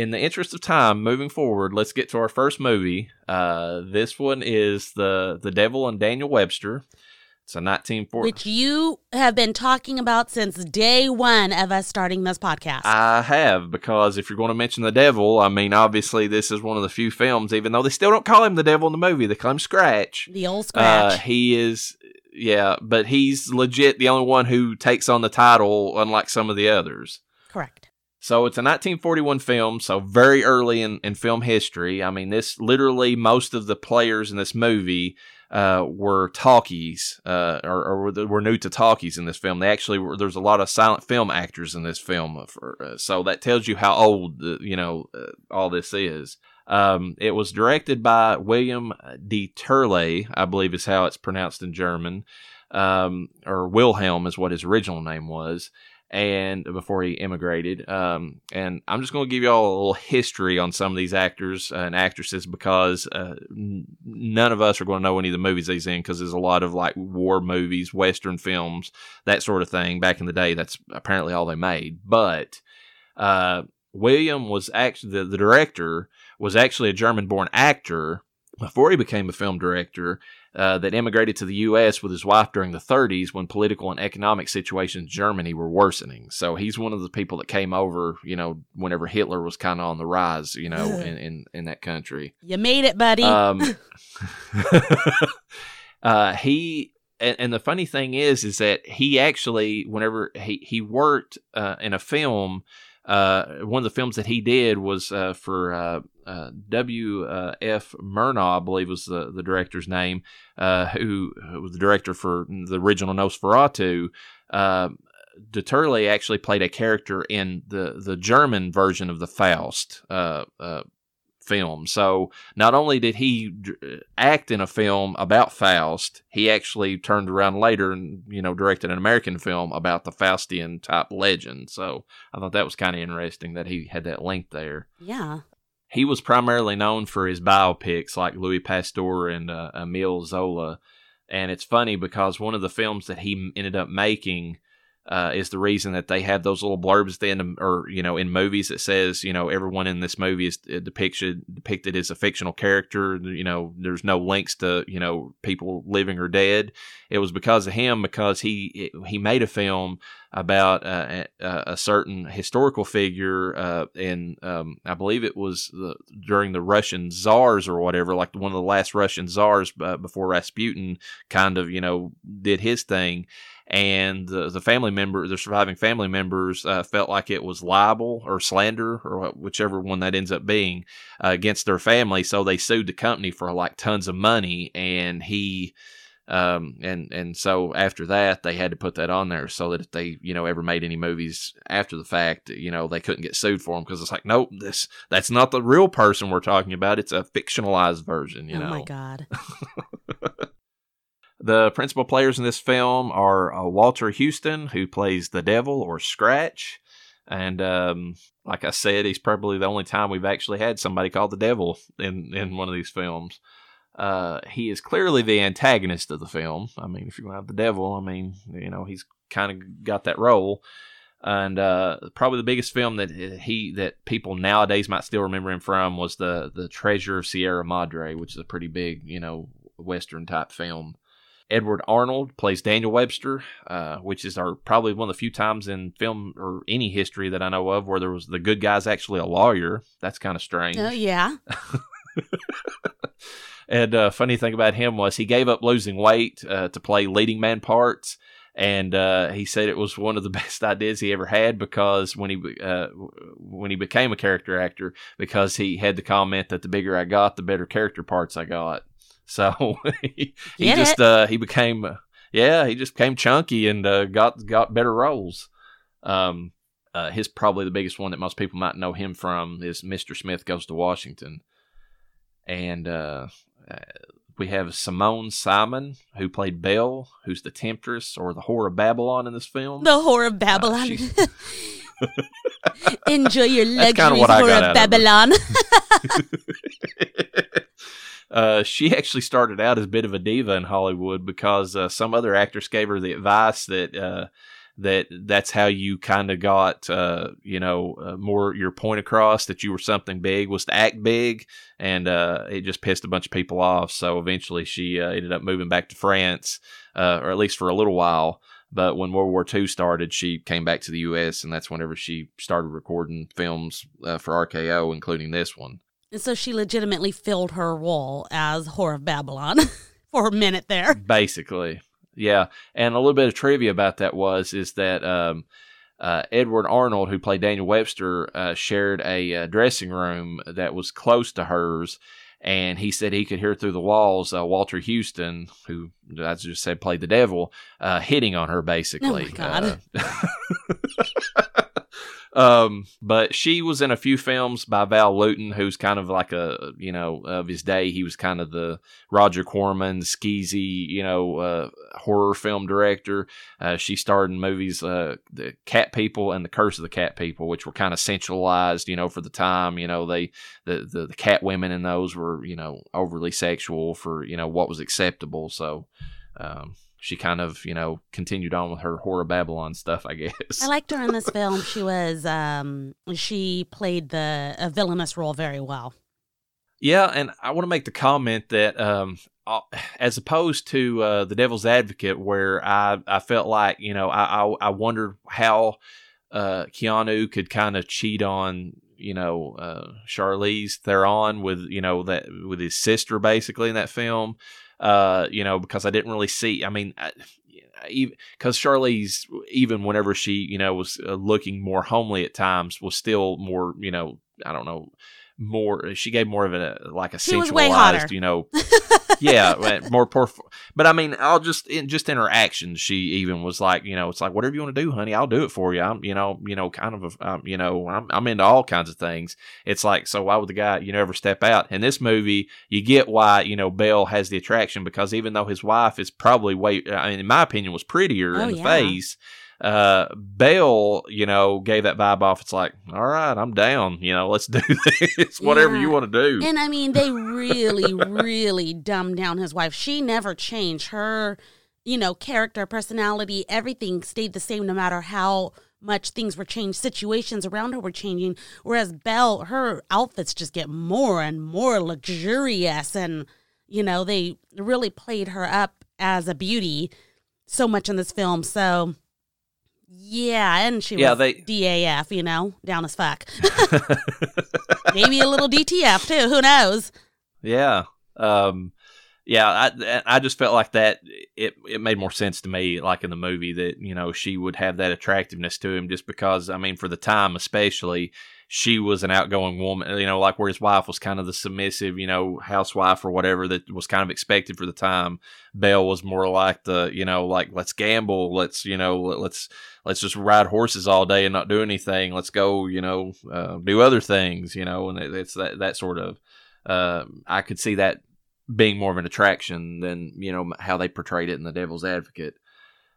in the interest of time, moving forward, let's get to our first movie. Uh, this one is the the Devil and Daniel Webster. It's a 1940. Which you have been talking about since day one of us starting this podcast. I have because if you're going to mention the devil, I mean, obviously this is one of the few films. Even though they still don't call him the devil in the movie, they call him Scratch. the old scratch. Uh, he is, yeah, but he's legit the only one who takes on the title, unlike some of the others. Correct. So it's a 1941 film, so very early in, in film history. I mean, this literally most of the players in this movie uh, were talkies, uh, or, or were- new to talkies in this film. They actually were, there's a lot of silent film actors in this film, for, uh, so that tells you how old uh, you know uh, all this is. Um, it was directed by William Dieterle, I believe is how it's pronounced in German, um, or Wilhelm is what his original name was and before he immigrated. Um, and I'm just going to give you all a little history on some of these actors and actresses because uh, n- none of us are going to know any of the movies he's in because there's a lot of like war movies, Western films, that sort of thing. Back in the day, that's apparently all they made. But uh, William was actually the, the director was actually a German-born actor before he became a film director uh, that immigrated to the U.S. with his wife during the 30s when political and economic situations in Germany were worsening. So he's one of the people that came over, you know, whenever Hitler was kind of on the rise, you know, in, in, in that country. You made it, buddy. Um, uh, he and, and the funny thing is, is that he actually, whenever he he worked uh, in a film, uh, one of the films that he did was uh, for uh, uh, W. Uh, F. Murnau, I believe was the, the director's name, uh, who, was the director for the original Nosferatu. Uh, Turley actually played a character in the, the German version of the Faust uh, uh, film. So not only did he d- act in a film about Faust, he actually turned around later and you know directed an American film about the Faustian type legend. So I thought that was kind of interesting that he had that link there. yeah. He was primarily known for his biopics like Louis Pasteur and uh, Emile Zola. And it's funny because one of the films that he ended up making uh, is the reason that they have those little blurbs at the end, or you know, in movies that says, you know, everyone in this movie is uh, depicted depicted as a fictional character. You know, there's no links to you know people living or dead. It was because of him because he he made a film about uh, a, a certain historical figure, uh, and um, I believe it was the, during the Russian czars or whatever, like one of the last Russian czars uh, before Rasputin kind of you know did his thing and the, the family member, the surviving family members, uh, felt like it was libel or slander or whichever one that ends up being uh, against their family. So they sued the company for like tons of money, and he. Um, and and so after that, they had to put that on there so that if they you know ever made any movies after the fact, you know they couldn't get sued for them because it's like nope, this that's not the real person we're talking about. It's a fictionalized version. You oh know. Oh my god. The principal players in this film are uh, Walter Huston, who plays the devil or Scratch. And um, like I said, he's probably the only time we've actually had somebody called the devil in, in one of these films. Uh, he is clearly the antagonist of the film. I mean, if you're going to have the devil, I mean, you know, he's kind of got that role. And uh, probably the biggest film that he that people nowadays might still remember him from was the the Treasure of Sierra Madre, which is a pretty big, you know, western type film. Edward Arnold plays Daniel Webster, uh, which is our probably one of the few times in film or any history that I know of where there was the good guy's actually a lawyer. That's kind of strange. Oh yeah. And uh, funny thing about him was he gave up losing weight uh, to play leading man parts, and uh, he said it was one of the best ideas he ever had because when he uh, when he became a character actor, because he had the comment that the bigger I got, the better character parts I got. So he, he just uh, he became uh, yeah he just became chunky and uh, got got better roles. Um, uh, his probably the biggest one that most people might know him from is Mr. Smith Goes to Washington, and uh, uh, we have Simone Simon who played Belle, who's the temptress or the whore of Babylon in this film. The whore of Babylon. she's- Enjoy your luxuries, whore of out of. Babylon. Uh, she actually started out as a bit of a diva in Hollywood because uh, some other actress gave her the advice that uh, that that's how you kind of got uh, you know uh, more your point across that you were something big was to act big and it just pissed a bunch of people off. So eventually she ended up moving back to france or at least for a little while. But when world war ii started she came back to the us and that's whenever she started recording films for rko including this one And so she legitimately filled her role as Whore of Babylon for a minute there. basically yeah and a little bit of trivia about that was is that um, uh, edward arnold who played daniel webster uh, shared a uh, dressing room that was close to hers and he said he could hear through the walls uh, walter huston who i just said played the devil uh, hitting on her basically Oh my God. Um, but she was in a few films by val lewton who's kind of like a you know of his day he was kind of the Roger Corman, skeezy, you know, uh, horror film director. Uh, she starred in movies, uh, The Cat People and The Curse of the Cat People, which were kind of centralized, you know, for the time. You know, they the, the the cat women in those were, you know, overly sexual for you know what was acceptable. So. Um, she kind of, you know, continued on with her horror Babylon stuff, I guess. I liked her in this film. She was um she played the a villainous role very well. Yeah, and I want to make the comment that um, as opposed to uh, the Devil's Advocate, where I, I felt like you know I I, I wondered how uh, Keanu could kind of cheat on you know uh, Charlize Theron with you know that with his sister basically in that film. Uh, you know because I didn't really see. I mean. Because Charlize, even whenever she, you know, was uh, looking more homely at times, was still more, you know, I don't know, more. She gave more of a like a She was way hotter. sensualized, you know, yeah, more poor. But I mean, I'll just in just in her actions, she even was like, you know, it's like whatever you want to do, honey, I'll do it for you. I'm, you know, you know, kind of, a, um, you know, I'm, I'm into all kinds of things. It's like, so why would the guy, you know, ever step out? In this movie, you get why you know Belle has the attraction because even though his wife is probably way, I mean, in my opinion, was prettier Oh, in the yeah. face. Uh, Belle, you know, gave that vibe off. It's like, all right, I'm down. You know, let's do this. Whatever Yeah. you want to do. And I mean, they really, really dumbed down his wife. She never changed her, you know, character, personality, everything stayed the same no matter how much things were changed. Situations around her were changing. Whereas Belle, her outfits just get more and more luxurious. And, you know, they really played her up as a beauty so much in this film. So, yeah. And she Yeah, was they- DAF, you know, down as fuck. Maybe a little DTF too. Who knows? Yeah. Um, yeah, I I just felt like that it it made more sense to me, like in the movie, that you know she would have that attractiveness to him, just because I mean, for the time especially, she was an outgoing woman, you know, like where his wife was kind of the submissive, you know, housewife or whatever that was kind of expected for the time. Belle was more like the, you know, like let's gamble, let's you know, let's let's just ride horses all day and not do anything. Let's go, you know, uh, do other things, you know, and it- it's that that sort of. Uh, I could see that being more of an attraction than you know how they portrayed it in The Devil's Advocate.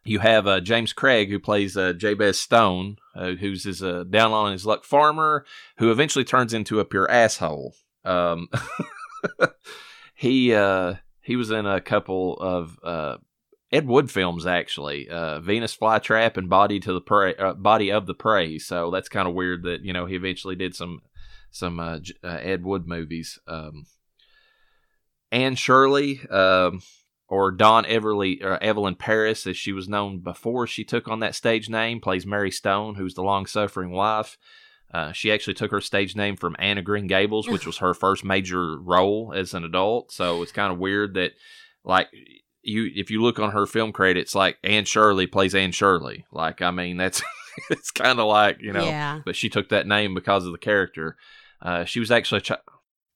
You have uh, James Craig who plays uh, Jabez Stone, uh, who's his uh, down on his luck farmer, who eventually turns into a pure asshole. Um, he uh, he was in a couple of uh, Ed Wood films actually, uh, Venus Flytrap and Body to the Prey, uh, Body of the Prey. So that's kind of weird that you know he eventually did some some uh, Ed Wood movies. Um, Anne Shirley, um, or Dawn Everly, or Evelyn Paris, as she was known before she took on that stage name, plays Mary Stone, who's the long suffering wife. Uh, she actually took her stage name from Anne of Green Gables, which was her first major role as an adult. So it's kind of weird that, like, you if you look on her film credits, like Anne Shirley plays Anne Shirley. Like, I mean, that's it's kind of like you know, yeah. but she took that name because of the character. Uh, she was actually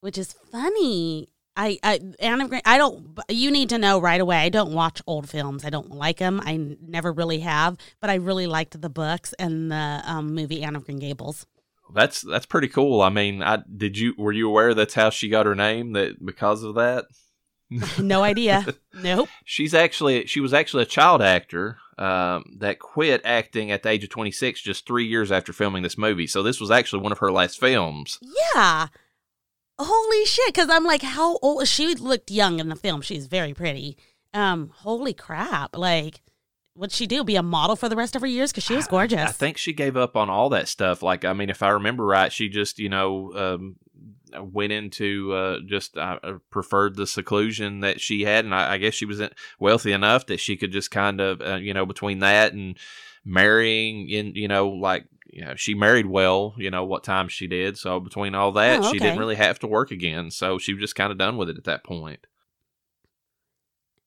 Which is funny. I, I, Anne of Green, I don't, you need to know right away. I don't watch old films. I don't like them. I never really have, but I really liked the books and the um, movie Anne of Green Gables. That's that's pretty cool. I mean, I did you were you aware that's how she got her name that because of that? no idea. Nope. She's actually she was actually a child actor um, that quit acting at the age of 26 just 3 years after filming this movie. So this was actually one of her last films. Yeah. Holy shit. Cause I'm like, how old? She looked young in the film. She's very pretty. Um, holy crap. Like, what'd she do? Be a model for the rest of her years because she was gorgeous. I, I think she gave up on all that stuff. Like, I mean, if I remember right, she just, you know, um, went into uh, just uh, preferred the seclusion that she had, and I, I, guess she was wealthy enough that she could just kind of, uh, you know, between that and marrying, in you know, like you know, she married well, you know, what time she did. So between all that, oh, okay. she didn't really have to work again. So she was just kind of done with it at that point.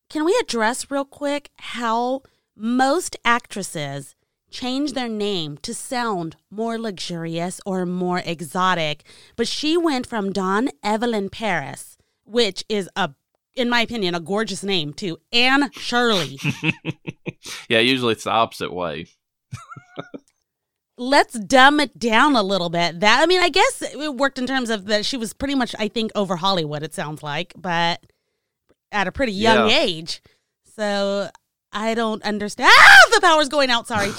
Can we address real quick how most actresses change their name to sound more luxurious or more exotic? But she went from Dawn Evelyn Paris, which is a in my opinion, a gorgeous name to Anne Shirley. yeah, usually it's the opposite way. Let's dumb it down a little bit. That I mean, I guess it worked in terms of that she was pretty much, I think, over Hollywood. It sounds like, but at a pretty young yeah. age. So I don't understand. Ah, the power's going out. Sorry.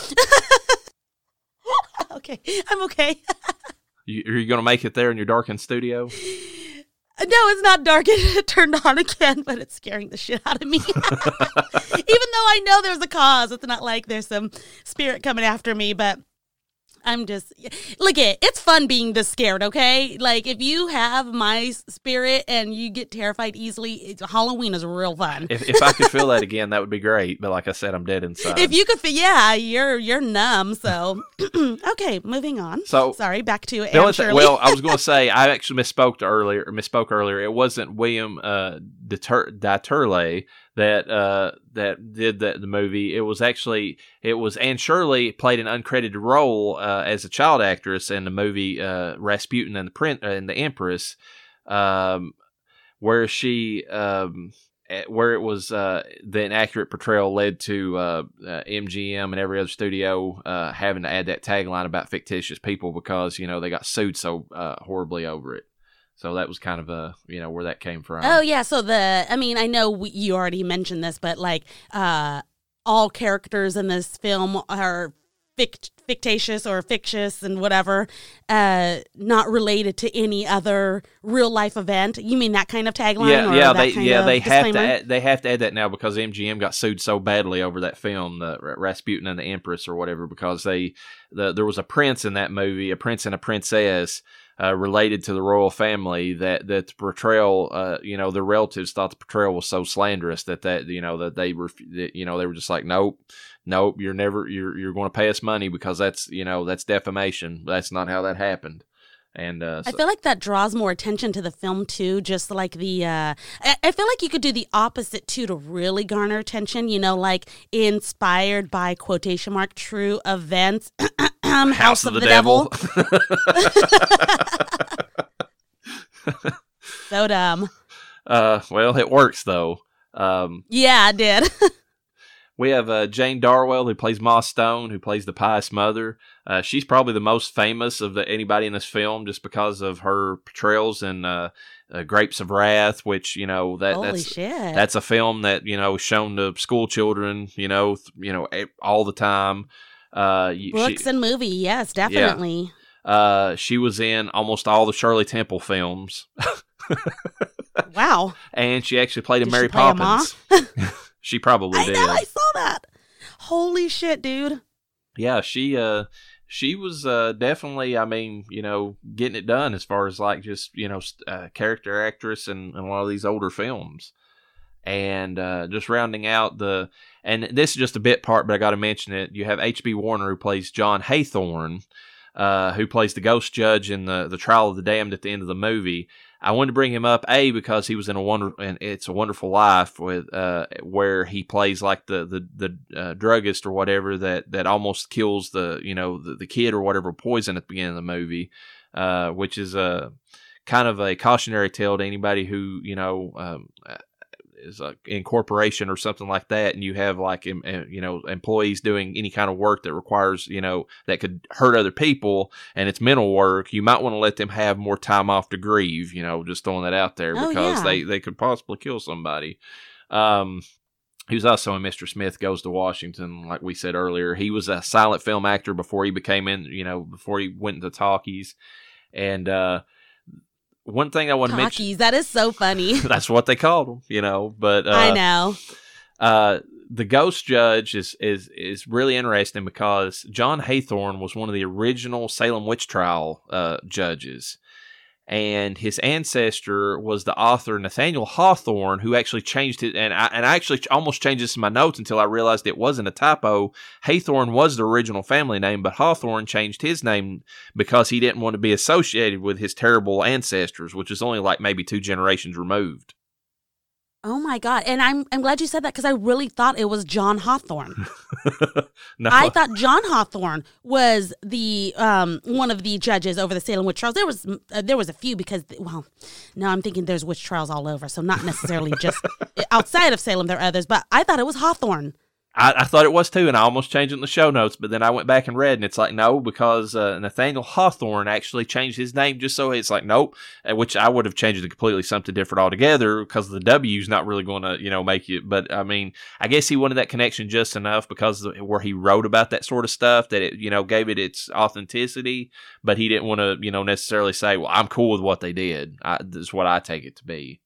okay, I'm okay. you, are you going to make it there in your darkened studio? No, it's not dark. It turned on again, but it's scaring the shit out of me. Even though I know there's a cause, it's not like there's some spirit coming after me, but I'm just look it. It's fun being this scared. Okay, like if you have my spirit and you get terrified easily, Halloween is real fun. If, if I could feel that again, that would be great. But like I said, I'm dead inside. If you could, feel, yeah, you're you're numb. So okay, moving on. So sorry, back to Shirley. well, I was going to say I actually misspoke earlier. Misspoke earlier. It wasn't William uh, Deter- that uh, that did the, the movie. It was actually it was Anne Shirley played an uncredited role uh, as a child actress in the movie uh, Rasputin and the Prince and the Empress, um, where she um, where it was uh, the inaccurate portrayal led to uh, uh, MGM and every other studio uh, having to add that tagline about fictitious people because you know they got sued so uh, horribly over it. So that was kind of a you know where that came from. Oh yeah, so the I mean I know we, you already mentioned this, but like uh, all characters in this film are fict- fictitious or fictitious and whatever, uh, not related to any other real life event. You mean that kind of tagline? Yeah, yeah, they yeah they disclaimer? have to add, they have to add that now because MGM got sued so badly over that film, the Rasputin and the Empress or whatever, because they the, there was a prince in that movie, a prince and a princess uh, related to the royal family that that the portrayal, uh, you know, the relatives thought the portrayal was so slanderous that that you know that they were, you know, they were just like, nope, nope, you're never you're you're going to pay us money because that's you know that's defamation. That's not how that happened. And uh, so. I feel like that draws more attention to the film too. Just like the, uh, I feel like you could do the opposite too to really garner attention. You know, like inspired by quotation mark true events. House, House, of, of the, the, Devil. devil. so dumb. Uh, well, it works though. Um, yeah, I did. we have uh, Jane Darwell who plays Ma Stone, who plays the pious mother. Uh, she's probably the most famous of the, anybody in this film, just because of her portrayals in uh, uh Grapes of Wrath, which you know that Holy that's shit. that's a film that you know shown to school children, you know, th- you know all the time. Uh, Books she, and movie, yes, definitely. Yeah. Uh, she was in almost all the Shirley Temple films. wow! And she actually played a Mary Poppins. A she probably I did. Know, I saw that. Holy shit, dude! Yeah, she uh, she was uh, definitely, I mean, you know, getting it done as far as like just you know, uh, character actress in, in a lot of these older films and uh, just rounding out the and this is just a bit part, but I got to mention it. You have H.B. Warner who plays John Haythorne, uh, who plays the ghost judge in the the Trial of the Damned at the end of the movie. I wanted to bring him up a because he was in a wonder and it's a wonderful life with uh, where he plays like the the the uh, druggist or whatever that that almost kills the you know the, the kid or whatever poison at the beginning of the movie, uh, which is a kind of a cautionary tale to anybody who you know um, is a incorporation or something like that, and you have like uh, you know employees doing any kind of work that requires you know that could hurt other people, and it's mental work, you might want to let them have more time off to grieve. You know, just throwing that out there oh, because yeah. they they could possibly kill somebody. Um, he was also in Mr. Smith Goes to Washington, like we said earlier. He was a silent film actor before he became in, you know, before he went into talkies. And uh, one thing I want to mention. That is so funny. that's what they called them, you know. But uh, I know. Uh, the Ghost Judge is is is really interesting because John Haythorne was one of the original Salem witch trial uh, judges and his ancestor was the author Nathaniel Hawthorne, who actually changed it. And I, and I actually almost changed this in my notes until I realized it wasn't a typo. Haythorne was the original family name, but Hawthorne changed his name because he didn't want to be associated with his terrible ancestors, which is only like maybe two generations removed. Oh my god! And I'm I'm glad you said that because I really thought it was John Hawthorne. no. I thought John Hawthorne was the um one of the judges over the Salem witch trials. There was uh, there was a few because well, now I'm thinking there's witch trials all over, so not necessarily just outside of Salem. There are others, but I thought it was Hawthorne. I, I, thought it was too, and I almost changed it in the show notes, but then I went back and read, and it's like no, because uh, Nathaniel Hawthorne actually changed his name just so it's like nope, uh, which I would have changed it completely something different altogether because the W's not really going to you know make it. But I mean, I guess he wanted that connection just enough because where he wrote about that sort of stuff that it you know gave it its authenticity, but he didn't want to you know necessarily say, well, I'm cool with what they did. I, this is what I take it to be.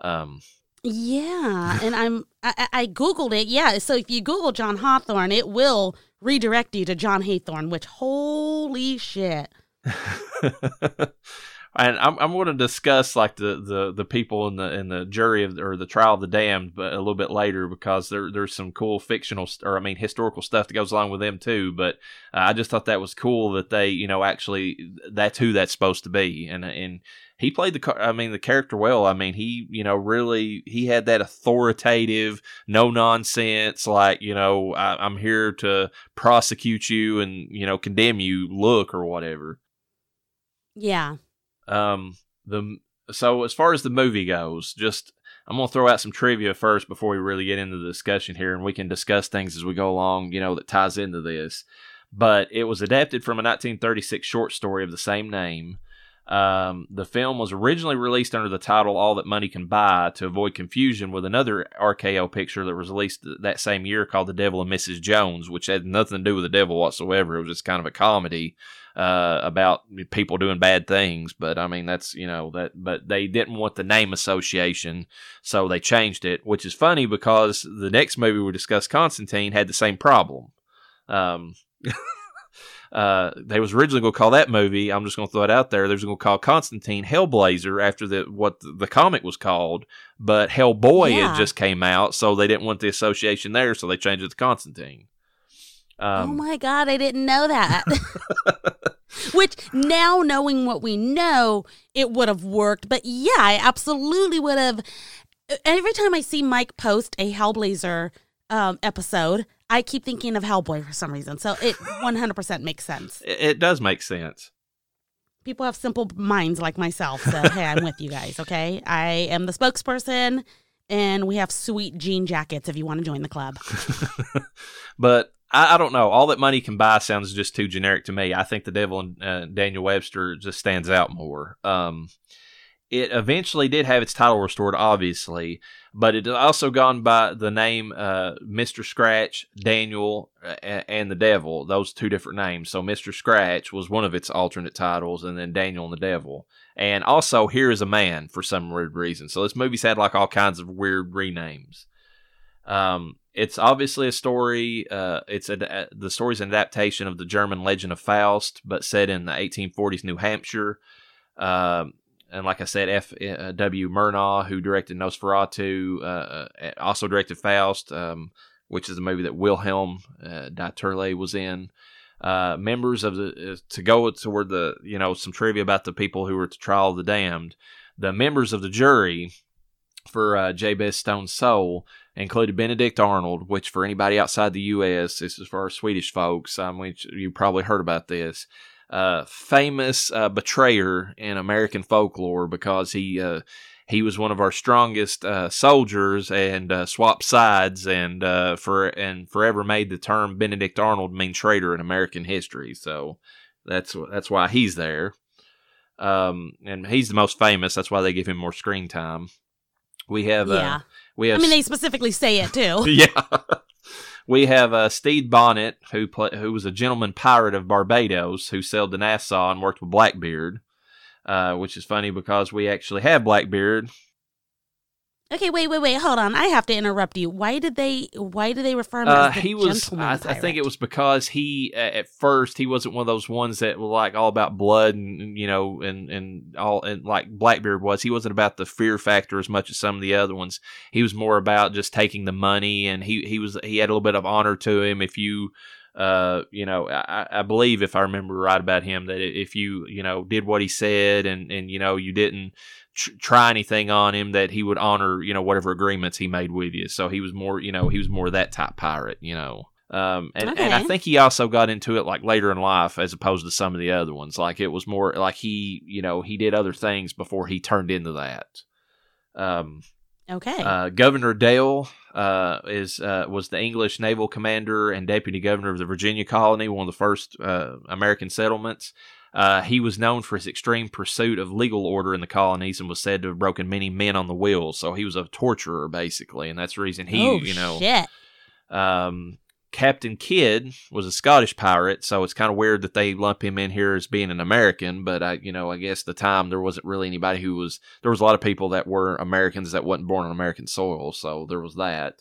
Um, yeah, and I'm I, I, googled it. Yeah, so if you Google John Hawthorne, it will redirect you to John Haythorne. Which holy shit! and I'm I'm going to discuss like the, the the people in the in the jury of or the trial of the damned, but a little bit later because there there's some cool fictional or I mean historical stuff that goes along with them too. But uh, I just thought that was cool that they you know actually that's who that's supposed to be, and and he played the I mean the character well. I mean he you know really he had that authoritative, no nonsense like you know I, am here to prosecute you and you know condemn you look or whatever. Yeah. Um. The so as far as the movie goes, just I'm gonna throw out some trivia first before we really get into the discussion here, and we can discuss things as we go along. You know that ties into this. But it was adapted from a 1936 short story of the same name. Um, the film was originally released under the title All That Money Can Buy to avoid confusion with another RKO picture that was released that same year called The Devil and Mrs. Jones, which had nothing to do with the devil whatsoever. It was just kind of a comedy uh, about people doing bad things. But I mean, that's, you know, that, but they didn't want the name association, so they changed it, which is funny because the next movie we discussed, Constantine, had the same problem. Um, Uh, they was originally going to call that movie. I'm just going to throw it out there. They was going to call Constantine Hellblazer after the what the, comic was called, but Hellboy yeah. had just came out, so they didn't want the association there, so they changed it to Constantine. Um, oh my god, I didn't know that. Which now knowing what we know, it would have worked. But yeah, I absolutely would have. Every time I see Mike post a Hellblazer um, episode, I keep thinking of Hellboy for some reason. So it 100% makes sense. It, it does make sense. People have simple minds like myself. So, hey, I'm with you guys, okay? I am the spokesperson, and we have sweet jean jackets if you want to join the club. but I, I, don't know. All that money can buy sounds just too generic to me. I think the devil and uh, Daniel Webster just stands out more. Um, it eventually did have its title restored, obviously, but it also gone by the name uh, Mr. Scratch, Daniel, uh, and the Devil. Those two different names. So Mr. Scratch was one of its alternate titles, and then Daniel and the Devil. And also Here is a Man for some weird reason. So this movie's had like all kinds of weird renames. Um, it's obviously a story. Uh, it's a, uh, the story's an adaptation of the German Legend of Faust, but set in the 1840s New Hampshire. Um, and like I said, F. Uh. Murnau, who directed Nosferatu, uh, uh, also directed Faust, um, which is a movie that Wilhelm uh, Dieterle was in. Uh, members of the to go toward the you know some trivia about the people who were the trial of the damned. The members of the jury for uh, Jabez Stone's Soul included Benedict Arnold, which for anybody outside the U.S., this is for our Swedish folks, um, which you probably heard about this uh, famous uh, betrayer in American folklore because he uh, he was one of our strongest uh, soldiers and uh, swapped sides and uh, for and forever made the term Benedict Arnold mean traitor in American history. So that's that's why he's there. Um, and he's the most famous. That's why they give him more screen time. We have yeah. We have. I mean, they specifically say it too. yeah. We have uh, Stede Bonnet, who play, who was a gentleman pirate of Barbados, who sailed to Nassau and worked with Blackbeard, uh, which is funny because we actually have Blackbeard. Okay, wait, wait, wait. Hold on. I have to interrupt you. Why did they? Why did they refer him Uh, as the he was. gentleman I, I think it was because he uh, at first he wasn't one of those ones that were like all about blood and and, you know and and all and like Blackbeard was. He wasn't about the fear factor as much as some of the other ones. He was more about just taking the money and he he was he had a little bit of honor to him. If you uh, you know, I, I believe if I remember right about him that if you, you know, did what he said and, and, you know, you didn't tr- try anything on him that he would honor, you know, whatever agreements he made with you. So he was more, you know, he was more that type pirate, you know. Um, and, and I think he also got into it like later in life as opposed to some of the other ones. Like it was more like he, you know, he did other things before he turned into that. Um, Okay. uh, Governor Dale uh, is uh, was the English naval commander and deputy governor of the Virginia colony, one of the first uh, American settlements. Uh, he was known for his extreme pursuit of legal order in the colonies and was said to have broken many men on the wheels. So he was a torturer, basically, and that's the reason he, oh you know, shit. um, Captain Kidd was a Scottish pirate, so it's kind of weird that they lump him in here as being an American. But I, you know, I guess the time there wasn't really anybody who was. There was a lot of people that were Americans that wasn't born on American soil, so there was that.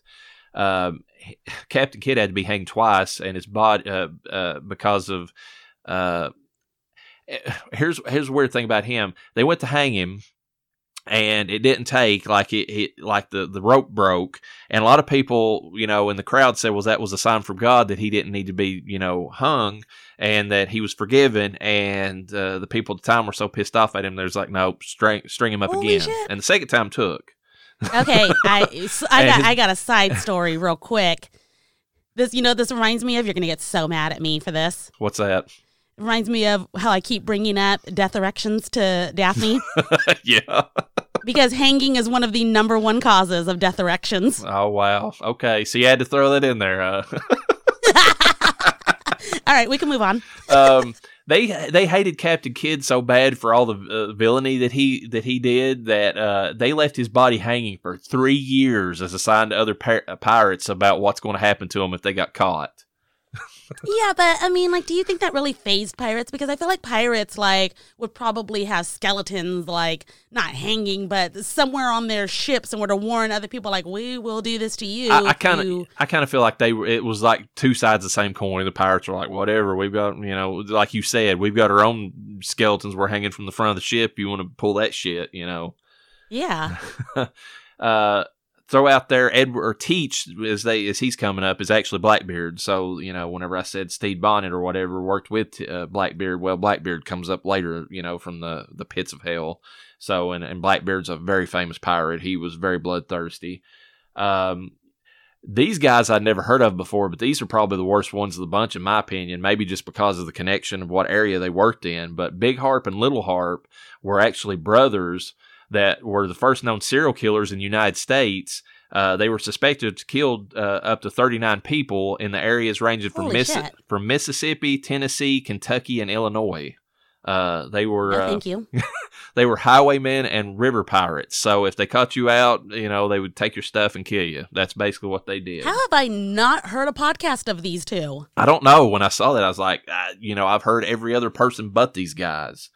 Um, Captain Kidd had to be hanged twice, and his body uh, uh, because of. Uh, here's here's the weird thing about him. They went to hang him, and it didn't take like it, it like the the rope broke and a lot of people you know in the crowd said well that was a sign from god that he didn't need to be you know hung and that he was forgiven and uh, the people at the time were so pissed off at him there's like no string string him up Holy again shit. and the second time took Okay, I so I got I got a side story real quick. This you know this reminds me of you're gonna get so mad at me for this. what's that reminds me of how I keep bringing up death erections to Daphne yeah because hanging is one of the number one causes of death erections. oh wow okay so you had to throw that in there uh All right, we can move on. um, they they hated Captain Kidd so bad for all the uh, villainy that he that he did that uh, they left his body hanging for three years as a sign to other pir- uh, pirates about what's going to happen to him if they got caught. Yeah, but I mean, like, do you think that really phased pirates? Because I feel like pirates, like, would probably have skeletons, like, not hanging, but somewhere on their ships and were to warn other people, like, we will do this to you. I kind of I kind of feel like they were. It was like two sides of the same coin. The pirates were like, whatever. We've got you know, like you said, we've got our own skeletons. We're hanging from the front of the ship. You want to pull that shit, you know? Yeah. uh, throw out there Edward or Teach as they as he's coming up is actually Blackbeard. So you know, whenever I said Steve Bonnet or whatever worked with uh, Blackbeard, well, Blackbeard comes up later, you know, from the the pits of hell. So and and Blackbeard's a very famous pirate. He was very bloodthirsty. Um, these guys I'd never heard of before, but these are probably the worst ones of the bunch, in my opinion. Maybe just because of the connection of what area they worked in. But Big Harpe and Little Harpe were actually brothers that were the first known serial killers in the United States. Uh, they were suspected to killed uh, up to 39 people in the areas ranging from, Holy Miss- from Mississippi, Tennessee, Kentucky, and Illinois. Uh, they were No, uh, thank you. they were highwaymen and river pirates. So if they caught you out, you know they would take your stuff and kill you. That's basically what they did. How have I not heard a podcast of these two? I don't know. When I saw that, I was like, uh, you know, I've heard every other person but these guys.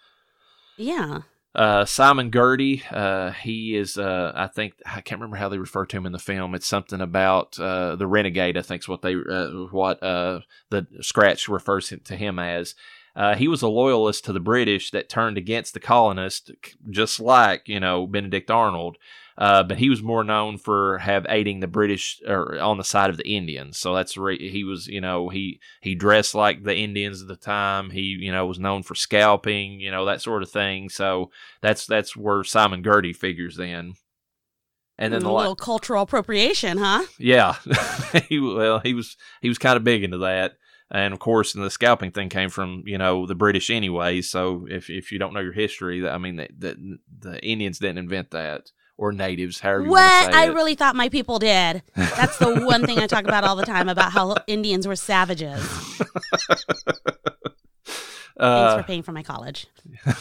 Yeah. Uh, Simon Girty, uh, he is, uh, I think, I can't remember how they refer to him in the film. It's something about uh, the renegade, I think is what they, uh, what the Scratch refers to him as. He was a loyalist to the British that turned against the colonists, just like, you know, Benedict Arnold. Uh, but he was more known for have aiding the British or on the side of the Indians. So that's re- he was, you know, he he dressed like the Indians at the time. He, you know, was known for scalping, you know, that sort of thing. So that's that's where Simon Girty figures in. And then the a la- little cultural appropriation, huh? yeah, he well he was he was kind of big into that. And of course, the scalping thing came from you know the British anyway. So if if you don't know your history, I mean the the, the Indians didn't invent that or natives, however you want What? to say I it. really thought my people did. That's the one thing I talk about all the time about how Indians were savages. Thanks uh, for paying for my college.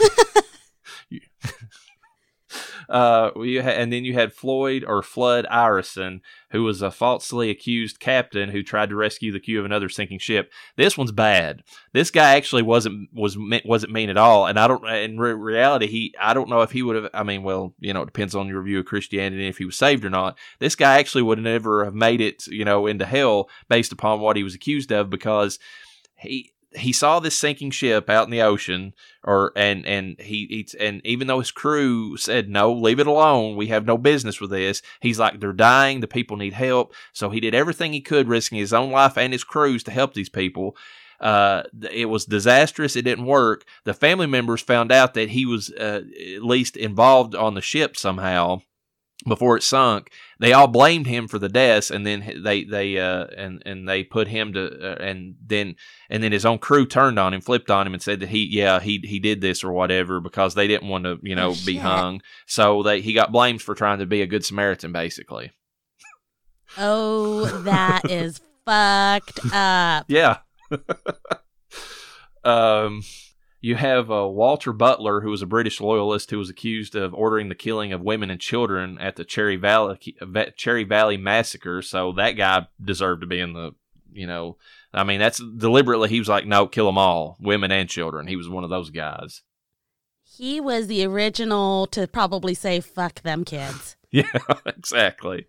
Uh, ha- and then you had Floyd or Flood Ireson, who was a falsely accused captain who tried to rescue the crew of another sinking ship. This one's bad. This guy actually wasn't was wasn't mean at all, and I don't. In re- reality, he I don't know if he would have. I mean, well, you know, it depends on your view of Christianity and if he was saved or not. This guy actually would never have made it, you know, into hell based upon what he was accused of because he he saw this sinking ship out in the ocean or and and he, and even though his crew said no leave it alone. We have no business with this he's like they're dying. The people need help. So he did everything he could risking his own life and his crews to help these people. Uh, it was disastrous. It didn't work. The family members found out that he was uh, at least involved on the ship somehow, before it sunk. They all blamed him for the deaths, and then they they uh, and and they put him to uh, and then and then his own crew turned on him, flipped on him, and said that he yeah he he did this or whatever because they didn't want to you know Oh, be hung. So they he got blamed for trying to be a good Samaritan, basically. Oh, that is fucked up. Yeah. um, you have uh, Walter Butler, who was a British loyalist who was accused of ordering the killing of women and children at the Cherry Valley Cherry Valley massacre. So that guy deserved to be in the, you know, I mean, that's deliberately. He was like, no, kill them all, women and children. He was one of those guys. He was the original to probably say "fuck them kids." Yeah, exactly.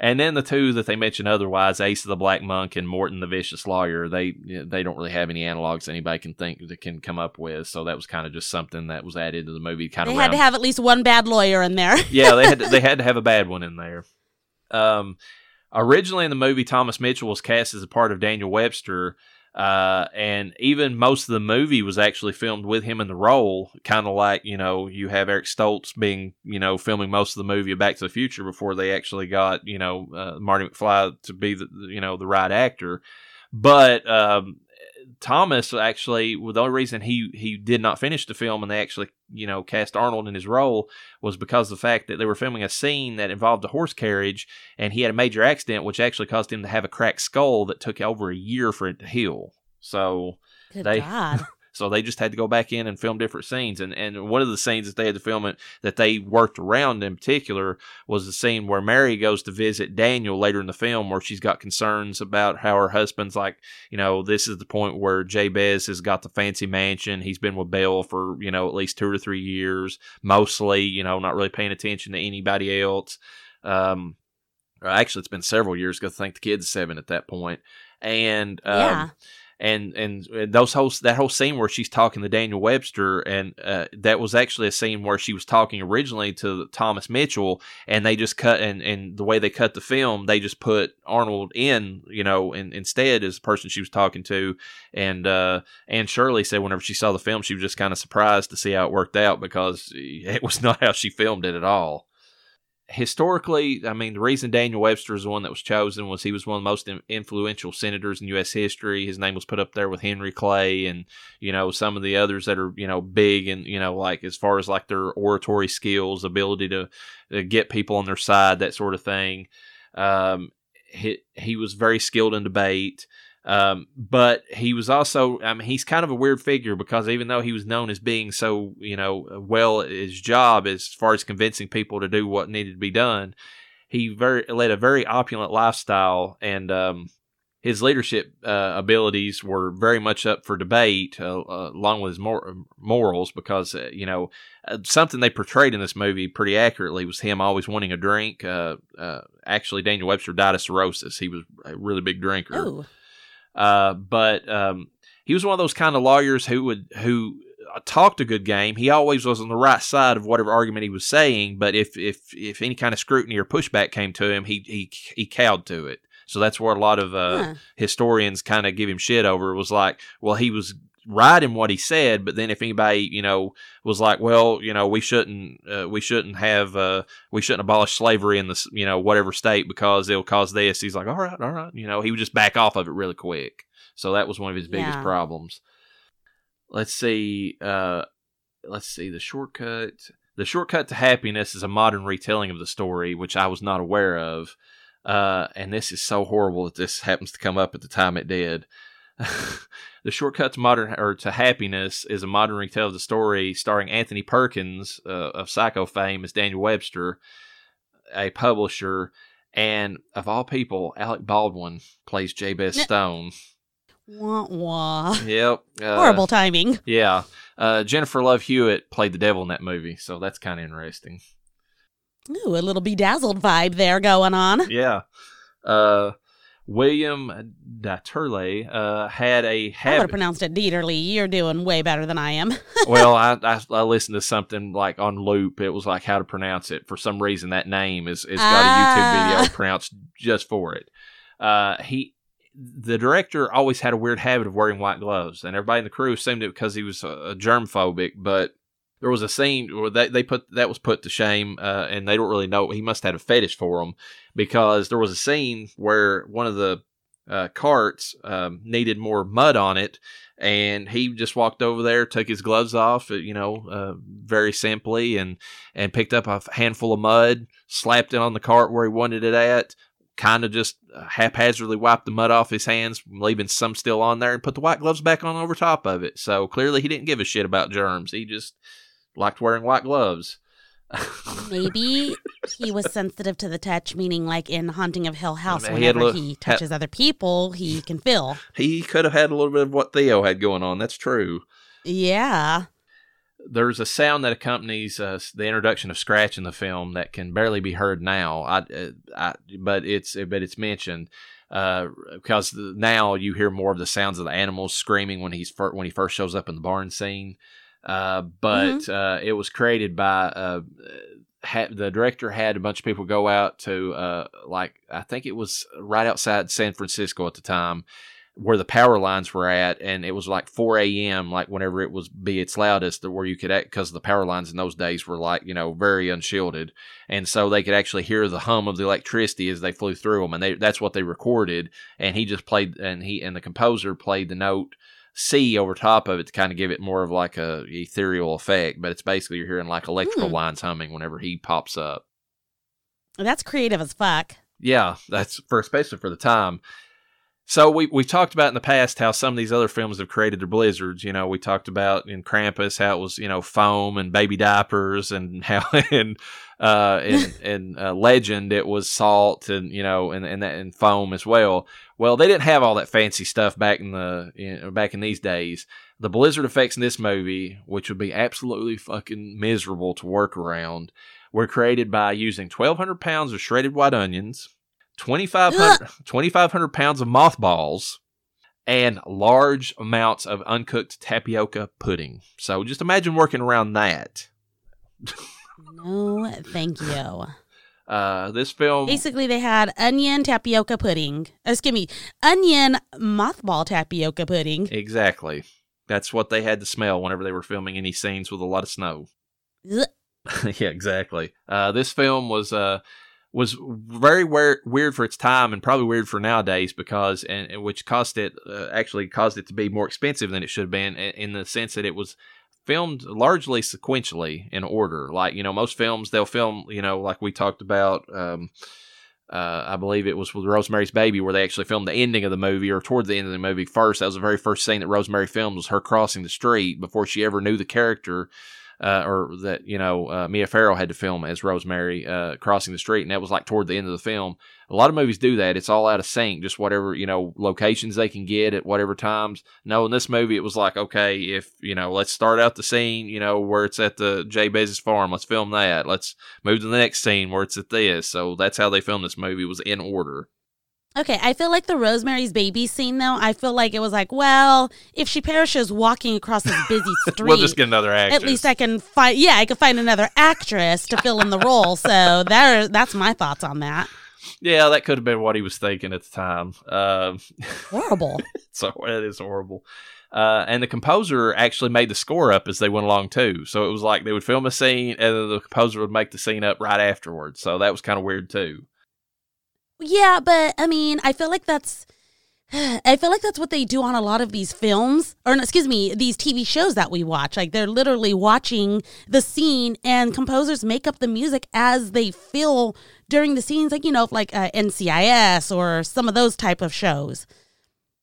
And then the two that they mention otherwise, Ace of the Black Monk and Morton the Vicious Lawyer, they they don't really have any analogs anybody can think that can come up with. So that was kind of just something that was added to the movie. Kind They of they had to have at least one bad lawyer in there. yeah, they had to, they had to have a bad one in there. Um, originally in the movie, Thomas Mitchell was cast as a part of Daniel Webster, uh, and even most of the movie was actually filmed with him in the role. Kind of like you know you have Eric Stoltz being you know filming most of the movie Back to the Future before they actually got you know uh, Marty McFly to be the you know the right actor, but. Um, Thomas actually, well, the only reason he he did not finish the film and they actually you know cast Arnold in his role was because of the fact that they were filming a scene that involved a horse carriage and he had a major accident which actually caused him to have a cracked skull that took over a year for it to heal. So Good They- God. so they just had to go back in and film different scenes. And and one of the scenes that they had to film it that they worked around in particular was the scene where Mary goes to visit Daniel later in the film where she's got concerns about how her husband's like, you know, this is the point where Jabez has got the fancy mansion. He's been with Belle for, you know, at least two or three years, mostly, you know, not really paying attention to anybody else. Um actually it's been several years I think the kid's seven at that point. And um, yeah. And and those whole that whole scene where she's talking to Daniel Webster, and uh, that was actually a scene where she was talking originally to Thomas Mitchell, and they just cut and and the way they cut the film, they just put Arnold in, you know, in, instead as the person she was talking to, and uh, Anne Shirley said whenever she saw the film, she was just kind of surprised to see how it worked out because it was not how she filmed it at all historically, I mean, the reason Daniel Webster is the one that was chosen was he was one of the most influential senators in U.S. history. His name was put up there with Henry Clay and, you know, some of the others that are, you know, big and, you know, like as far as like their oratory skills, ability to, to get people on their side, that sort of thing. Um, he, he was very skilled in debate. Um, but he was also, I mean, he's kind of a weird figure because even though he was known as being so, you know, well at his job as far as convincing people to do what needed to be done, he very led a very opulent lifestyle, and um, his leadership uh, abilities were very much up for debate, uh, uh, along with his mor- morals. Because uh, you know, uh, something they portrayed in this movie pretty accurately was him always wanting a drink. Uh, actually, Daniel Webster died of cirrhosis. He was a really big drinker. Oh, Uh, but um, he was one of those kind of lawyers who would who uh, talked a good game. He always was on the right side of whatever argument he was saying. But if if if any kind of scrutiny or pushback came to him, he he he cowed to it. So that's where a lot of uh, huh. historians kind of give him shit over. It was like, well, he was right in what he said, but then if anybody you know was like, well, you know, we shouldn't uh, we shouldn't have uh, we shouldn't abolish slavery in this you know whatever state because it'll cause this. He's like, all right, all right, you know, he would just back off of it really quick. So that was one of his biggest Yeah. problems. Let's see. Uh, let's see the shortcut. The shortcut to happiness is a modern retelling of the story, which I was not aware of. Uh, and this is so horrible that this happens to come up at the time it did. the shortcut to modern or to happiness is a modern retell of the story starring Anthony Perkins uh, of Psycho fame as Daniel Webster, a publisher, and of all people, Alec Baldwin plays Jabez N- Stone. Wah wah. Yep, uh, Horrible timing. Yeah, uh, Jennifer Love Hewitt played the devil in that movie, so that's kind of interesting. Ooh, a little bedazzled vibe there going on. Yeah. Uh, William Dieterle uh, had a I would have habit. pronounced it Dieterly. You're doing way better than I am. well, I, I I listened to something like on loop. It was like how to pronounce it. For some reason, that name is is got a Ah. YouTube video pronounced just for it. Uh, he, the director, always had a weird habit of wearing white gloves, and everybody in the crew assumed it because he was uh, germ phobic. But there was a scene where they, they put that was put to shame, uh, and they don't really know. He must have had a fetish for them because there was a scene where one of the uh, carts um, needed more mud on it, and he just walked over there, took his gloves off, uh, you know, uh, very simply, and and picked up a handful of mud, slapped it on the cart where he wanted it at. Kind of just uh, haphazardly wiped the mud off his hands, leaving some still on there, and put the white gloves back on over top of it. So clearly, he didn't give a shit about germs. He just liked wearing white gloves. Maybe he was sensitive to the touch, meaning like in Haunting of Hill House, I mean, he whenever little- he touches other people, he can feel. he could have had a little bit of what Theo had going on. That's true. Yeah. there's a sound that accompanies uh, the introduction of scratch in the film that can barely be heard now. I, uh, I but it's but it's mentioned uh, because the, now you hear more of the sounds of the animals screaming when he's fir- when he first shows up in the barn scene. Uh, but uh, it was created by uh, ha- the director had a bunch of people go out to uh, like I think it was right outside San Francisco at the time where the power lines were at, and it was like 4 a.m. like whenever it was be its loudest, where you could act because the power lines in those days were like you know very unshielded, and so they could actually hear the hum of the electricity as they flew through them, and they that's what they recorded, and he just played and he and the composer played the note. C over top of it to kind of give it more of like a ethereal effect, but it's basically you're hearing like electrical Hmm. lines humming whenever he pops up. That's creative as fuck. Yeah, that's for especially for the time. So we we've talked about in the past how some of these other films have created their blizzards. You know, we talked about in Krampus how it was you know foam and baby diapers, and how in uh, in, in uh, Legend it was salt and you know and and, that, and foam as well. Well, they didn't have all that fancy stuff back in the you know, back in these days. The blizzard effects in this movie, which would be absolutely fucking miserable to work around, were created by using 1,200 pounds of shredded white onions, 2,500 2,500 pounds of mothballs, and large amounts of uncooked tapioca pudding. So just imagine working around that. No, thank you. Uh, this film, Basically, they had onion tapioca pudding. Excuse me, onion mothball tapioca pudding. exactly. That's what they had to smell whenever they were filming any scenes with a lot of snow. Yeah, exactly. Uh, this film was uh, was very weir- weird for its time and probably weird for nowadays because and, which caused it uh, actually caused it to be more expensive than it should have been in, in the sense that it was filmed largely sequentially in order. Like you know, most films they'll film you know like we talked about. Um, uh, I believe it was with Rosemary's Baby where they actually filmed the ending of the movie or toward the end of the movie first. That was the very first scene that Rosemary filmed was her crossing the street before she ever knew the character uh, or that you know uh, Mia Farrow had to film as Rosemary uh, crossing the street, and that was like toward the end of the film. A lot of movies do that; it's all out of sync, just whatever you know locations they can get at whatever times. No, in this movie, it was like okay, if you know, let's start out the scene, you know, where it's at the Jabez's farm, let's film that. Let's move to the next scene where it's at this. So that's how they filmed this movie was in order. Okay, I feel like the Rosemary's Baby scene, though, I feel like it was like, well, if she perishes walking across this busy street, We'll just get another actress. at least I can find, yeah, I could find another actress to fill in the role. So there, that's my thoughts on that. yeah, that could have been what he was thinking at the time. Um, Horrible. so it is horrible. Uh, and the composer actually made the score up as they went along too. So it was like they would film a scene and then the composer would make the scene up right afterwards. So that was kind of weird too. Yeah, but I mean, I feel like that's I feel like that's what they do on a lot of these films or excuse me, these TV shows that we watch. Like they're literally watching the scene and composers make up the music as they feel during the scenes like you know, like uh, NCIS or some of those type of shows.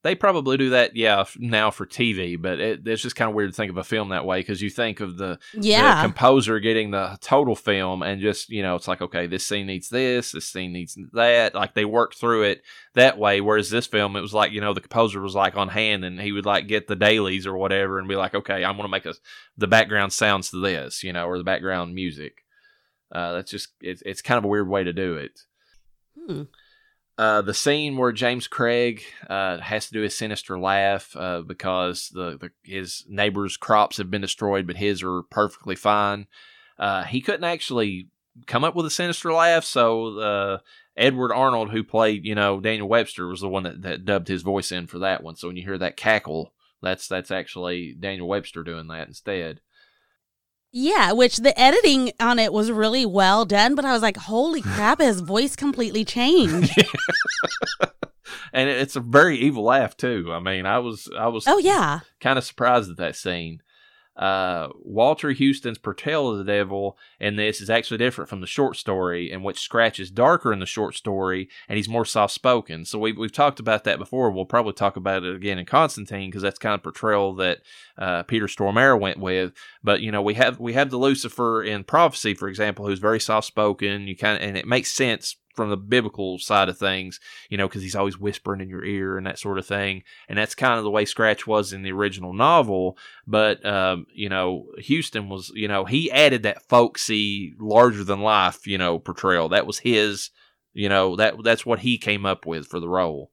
They probably do that, yeah, f- now for TV, but it, it's just kind of weird to think of a film that way because you think of the, Yeah. the composer getting the total film and just, you know, it's like, okay, this scene needs this, this scene needs that. Like they work through it that way. Whereas this film, it was like, you know, the composer was like on hand and he would like get the dailies or whatever and be like, okay, I'm going to make a, the background sounds to this, you know, or the background music. Uh, that's just, it's, it's kind of a weird way to do it. Hmm. Uh, the scene where James Craig uh, has to do his sinister laugh uh, because the, the his neighbor's crops have been destroyed, but his are perfectly fine. Uh, he couldn't actually come up with a sinister laugh, so uh, Edward Arnold, who played you know Daniel Webster, was the one that, that dubbed his voice in for that one. So when you hear that cackle, that's that's actually Daniel Webster doing that instead. Yeah, which the editing on it was really well done, but I was like, holy crap, his voice completely changed. and it's a very evil laugh too. I mean, I was I was oh, yeah. kind of surprised at that scene. Uh, Walter Huston's portrayal of the devil in this is actually different from the short story, in which Scratch is darker in the short story and he's more soft spoken. So we've, we've talked about that before. We'll probably talk about it again in Constantine because that's kind of portrayal that uh, Peter Stormare went with. But you know, we have we have the Lucifer in Prophecy, for example, who's very soft spoken. You kind of and it makes sense from the biblical side of things, you know, because he's always whispering in your ear and that sort of thing. And that's kind of the way Scratch was in the original novel. But, um, you know, Huston was, you know, he added that folksy, larger than life, you know, portrayal. That was his, you know, that that's what he came up with for the role.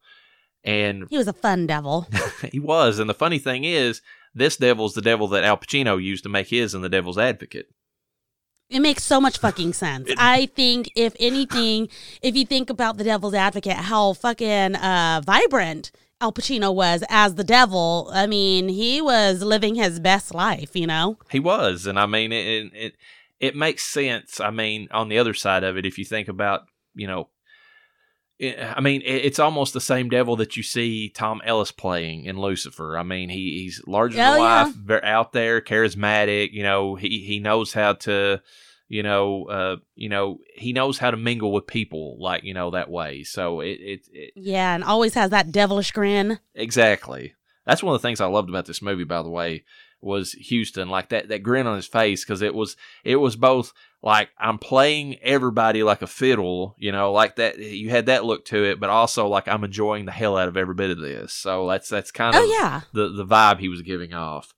And He was a fun devil. he was. And the funny thing is, this devil's the devil that Al Pacino used to make his in The Devil's Advocate. It makes so much fucking sense. I think, if anything, if you think about the devil's advocate, how fucking uh, vibrant Al Pacino was as the devil, I mean, he was living his best life, you know? He was, and I mean it, it. It makes sense. I mean, on the other side of it, if you think about, you know, I mean, it's almost the same devil that you see Tom Ellis playing in Lucifer. I mean, he, he's larger than Oh, yeah. life, very out there, charismatic. You know, he he knows how to. You know, uh, you know, he knows how to mingle with people, like you know that way. So it, it, it Yeah, and always has that devilish grin. Exactly. That's one of the things I loved about this movie, by the way, was Huston, like that that grin on his face, because it was it was both like I'm playing everybody like a fiddle, you know, like that. You had that look to it, but also like I'm enjoying the hell out of every bit of this. So that's that's kind of Oh, yeah. the the vibe he was giving off.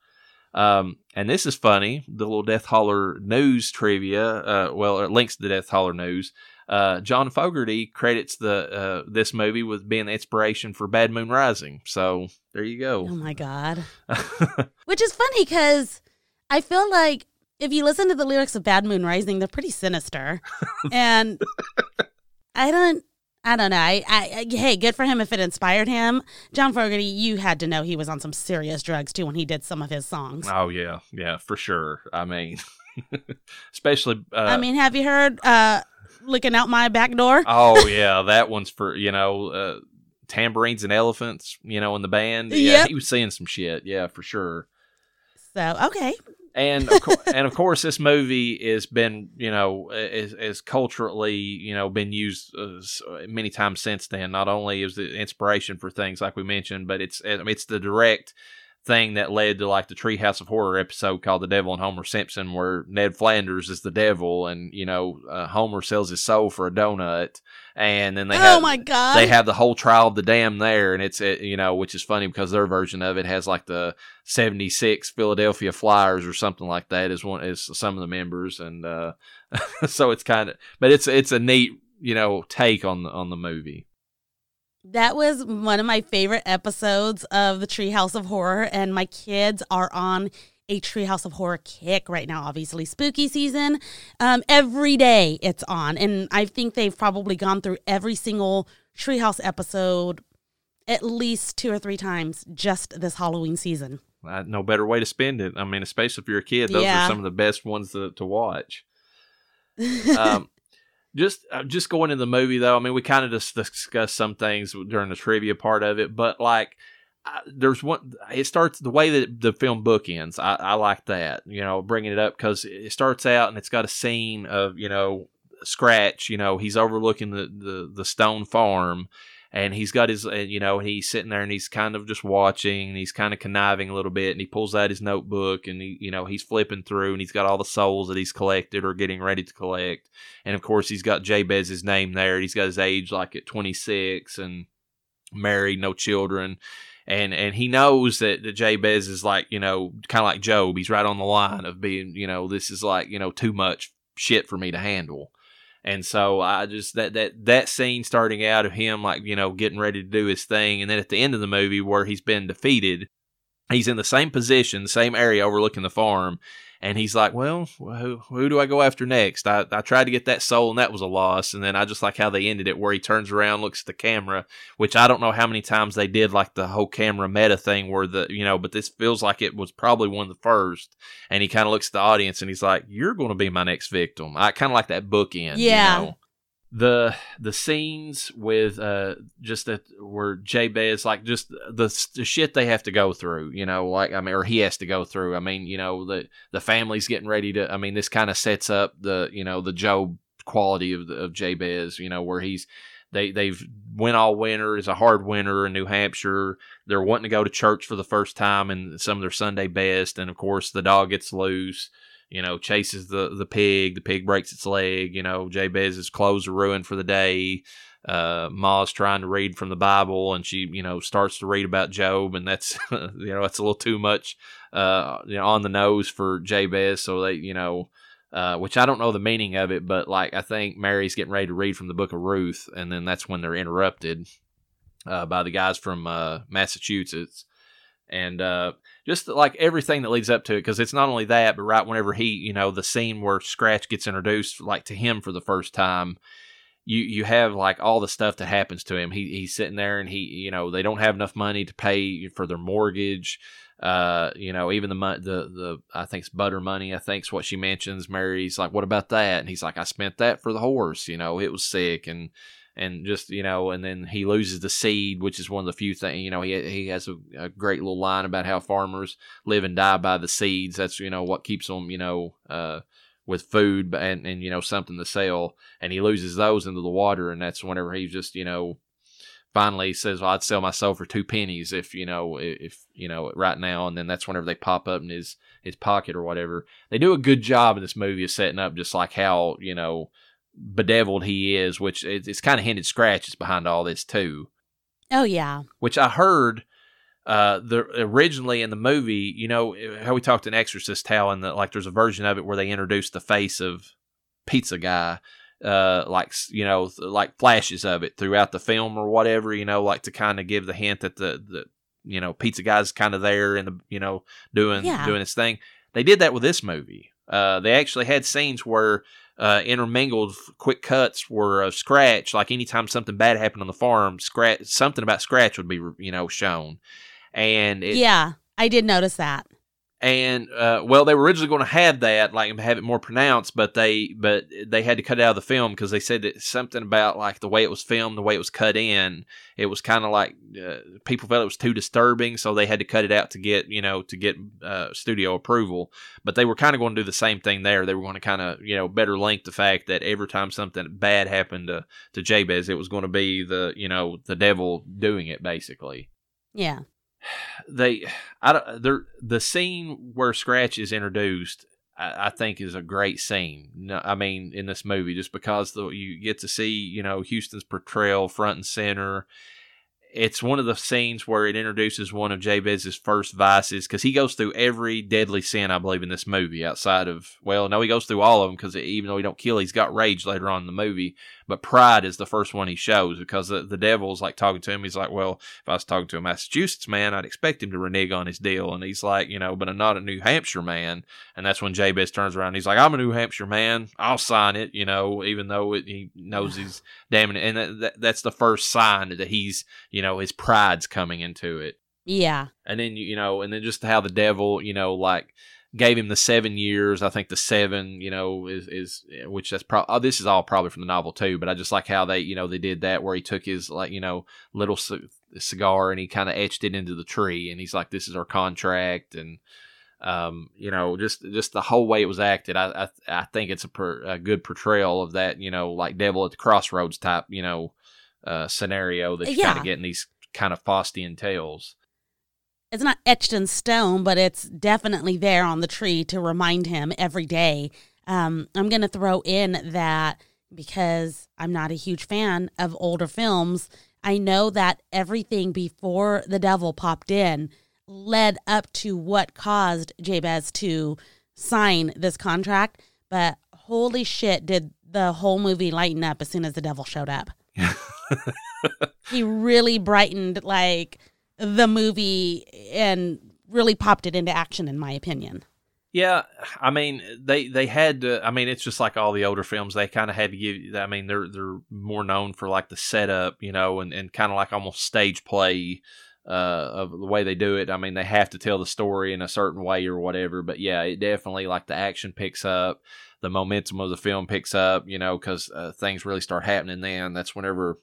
Um, and this is funny. The little Death Holler news trivia. Uh, well, it links to the Death Holler news. Uh, John Fogerty credits the uh, this movie with being the inspiration for Bad Moon Rising. So there you go. Oh, my God. Which is funny because I feel like if you listen to the lyrics of Bad Moon Rising, they're pretty sinister. and I don't. I don't know. I, I, I- hey, good for him if it inspired him. John Fogerty, you had to know he was on some serious drugs too when he did some of his songs. oh yeah, yeah, for sure. I mean, especially. Uh, I mean, have you heard uh, "Looking Out My Back Door"? oh yeah, that one's for you know. Uh, tambourines and elephants, you know, in the band. Yeah, Yep. he was seeing some shit. Yeah, for sure. So okay, and of course, and of course, this movie has been, you know, is, is culturally, you know, been used uh, many times since then. Not only is it inspiration for things like we mentioned, but it's it's the direct thing that led to like the Treehouse of Horror episode called "The Devil and Homer Simpson," where Ned Flanders is the devil, and you know, uh, Homer sells his soul for a donut, and then they oh have my god, they have the whole trial of the dam there, and it's uh, you know, which is funny because their version of it has like the '76 Philadelphia Flyers or something like that is one is some of the members, and uh, so it's kind of, but it's it's a neat you know take on the on the movie. That was one of my favorite episodes of the Treehouse of Horror, and my kids are on a Treehouse of Horror kick right now. Obviously, spooky season. Um, every day it's on, and I think they've probably gone through every single Treehouse episode at least two or three times just this Halloween season. Uh, no better way to spend it. I mean, especially if you're a kid, those Yeah. are some of the best ones to, to watch. um, just uh, just going into the movie though, I mean, we kind of just discussed some things during the trivia part of it, but like. Uh, there's one. It starts the way that the film bookends. I, I like that. You know, bringing it up because it starts out and it's got a scene of you know Scratch. You know, he's overlooking the the, the stone farm, and he's got his, uh, you know, he's sitting there and he's kind of just watching, and he's kind of conniving a little bit, and he pulls out his notebook and he, you know, he's flipping through, and he's got all the souls that he's collected or getting ready to collect, and of course he's got Jabez's name there. He's got his age like at 26 and married, no children. And and he knows that, the Jabez is like, you know, kind of like Job. He's right on the line of being, you know, this is like, you know, too much shit for me to handle. And so I just that that that scene starting out of him like you know getting ready to do his thing, and then at the end of the movie where he's been defeated, he's in the same position, same area overlooking the farm, and he's like, "Well, who, who do I go after next?" I, I tried to get that soul, and that was a loss. And then I just like how they ended it, where he turns around, looks at the camera, which I don't know how many times they did like the whole camera meta thing, where the you know, but this feels like it was probably one of the first. And he kind of looks at the audience, and he's like, "You're going to be my next victim." I kind of like that bookend. Yeah. You know? The the scenes with uh just that where Jabez like just the the shit they have to go through, you know, like I mean, or he has to go through. I mean, you know, the the family's getting ready to. I mean, this kind of sets up the you know the Job quality of the, of Jabez, you know, where he's they they've went all winter. It's a hard winter in New Hampshire. They're wanting to go to church for the first time in some of their Sunday best, and of course the dog gets loose you know, chases the the pig. The pig breaks its leg. You know, Jabez's clothes are ruined for the day. Uh, Ma's trying to read from the Bible, and she, you know, starts to read about Job, and that's, you know, that's a little too much, uh, you know, on the nose for Jabez. So they, you know, uh, which I don't know the meaning of it, but like I think Mary's getting ready to read from the Book of Ruth, and then that's when they're interrupted uh, by the guys from uh, Massachusetts, and uh, just like everything that leads up to it because it's not only that but right whenever he you know the scene where scratch gets introduced like to him for the first time you you have like all the stuff that happens to him. He he's sitting there and he you know they don't have enough money to pay for their mortgage uh you know even the the the i think it's butter money i think's what she mentions mary's like what about that? And he's like i spent that for the horse you know it was sick. And and just you know, and then he loses the seed, which is one of the few things. You know, he he has a, a, great little line about how farmers live and die by the seeds. That's you know what keeps them you know uh, with food and and you know something to sell. And he loses those into the water, and that's whenever he just you know finally says, "Well, I'd sell my soul for two pennies if you know if you know right now." And then that's whenever they pop up in his his pocket or whatever. They do a good job in this movie of setting up just like how you know bedeviled he is, which it's kind of hinted scratches behind all this too. Oh yeah. Which I heard uh the originally in the movie, you know how we talked in Exorcist how in the like there's a version of it where they introduced the face of Pazuzu uh like you know like flashes of it throughout the film or whatever, you know, like to kind of give the hint that the the you know Pazuzu's kind of there and the you know doing yeah. doing his thing. They did that with this movie. Uh they actually had scenes where uh, intermingled quick cuts were of Scratch. Like anytime something bad happened on the farm, Scratch something about Scratch would be you know shown. And it, yeah, I did notice that and uh, well, they were originally going to have that, like have it more pronounced, but they but they had to cut out of the film because they said that something about like the way it was filmed, the way it was cut in, it was kind of like uh, people felt it was too disturbing, so they had to cut it out to get you know to get uh, studio approval. But they were kind of going to do the same thing there. They were going to kind of you know better link the fact that every time something bad happened to to Jabez, it was going to be the you know the devil doing it basically. Yeah they I don't the the scene where Scratch is introduced I, I think is a great scene. I mean in this movie just because the, you get to see you know Huston's portrayal front and center it's one of the scenes where it introduces one of Jabez's first vices because he goes through every deadly sin I believe in this movie. Outside of well, no, he goes through all of them because even though he don't kill, he's got rage later on in the movie. But pride is the first one he shows because the, the devil's like talking to him. He's like, well, if I was talking to a Massachusetts man, I'd expect him to renege on his deal. And he's like, you know, but I'm not a New Hampshire man. And that's when Jabez turns around. he's like, I'm a New Hampshire man. I'll sign it. You know, even though it, he knows he's damning it. And that, that, that's the first sign that he's, you know, his pride's coming into it. Yeah. And then, you know, and then just how the devil, you know, like, gave him the seven years. I think the seven, you know, is is which that's probably oh, this is all probably from the novel too. But I just like how they, you know, they did that where he took his like you know little c- cigar and he kind of etched it into the tree, and he's like, "This is our contract," and um, you know, just just the whole way it was acted. I I, I think it's a, per, a good portrayal of that, you know, like devil at the crossroads type, you know. uh, scenario that you Yeah. kind of get in these kind of Faustian tales. It's not etched in stone, but it's definitely there on the tree to remind him every day. Um, I'm going to throw in that because I'm not a huge fan of older films, I know that everything before the devil popped in led up to what caused Jabez to sign this contract. But holy shit, did the whole movie lighten up as soon as the devil showed up? he really brightened like the movie and really popped it into action in my opinion. Yeah, I mean they they had to. I mean it's just like all the older films. They kind of had to give. I mean they're they're more known for like the setup, you know, and and kind of like almost stage play uh, of the way they do it. I mean they have to tell the story in a certain way or whatever. But yeah, it definitely like the action picks up, the momentum of the film picks up, you know, because uh, things really start happening. Then that's whenever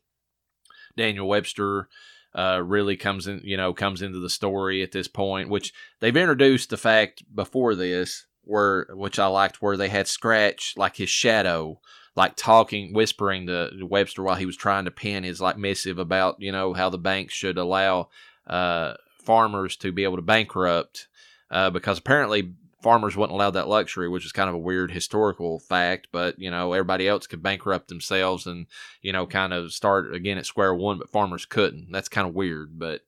Daniel Webster uh, really comes in, you know, comes into the story at this point, which they've introduced the fact before this, where which I liked, where they had Scratch like his shadow, like talking, whispering to Webster while he was trying to pen his like missive about, you know, how the banks should allow uh, farmers to be able to bankrupt, uh, because apparently farmers wasn't allowed that luxury, which is kind of a weird historical fact. But you know, everybody else could bankrupt themselves and you know, kind of start again at square one, but farmers couldn't. That's kind of weird, but.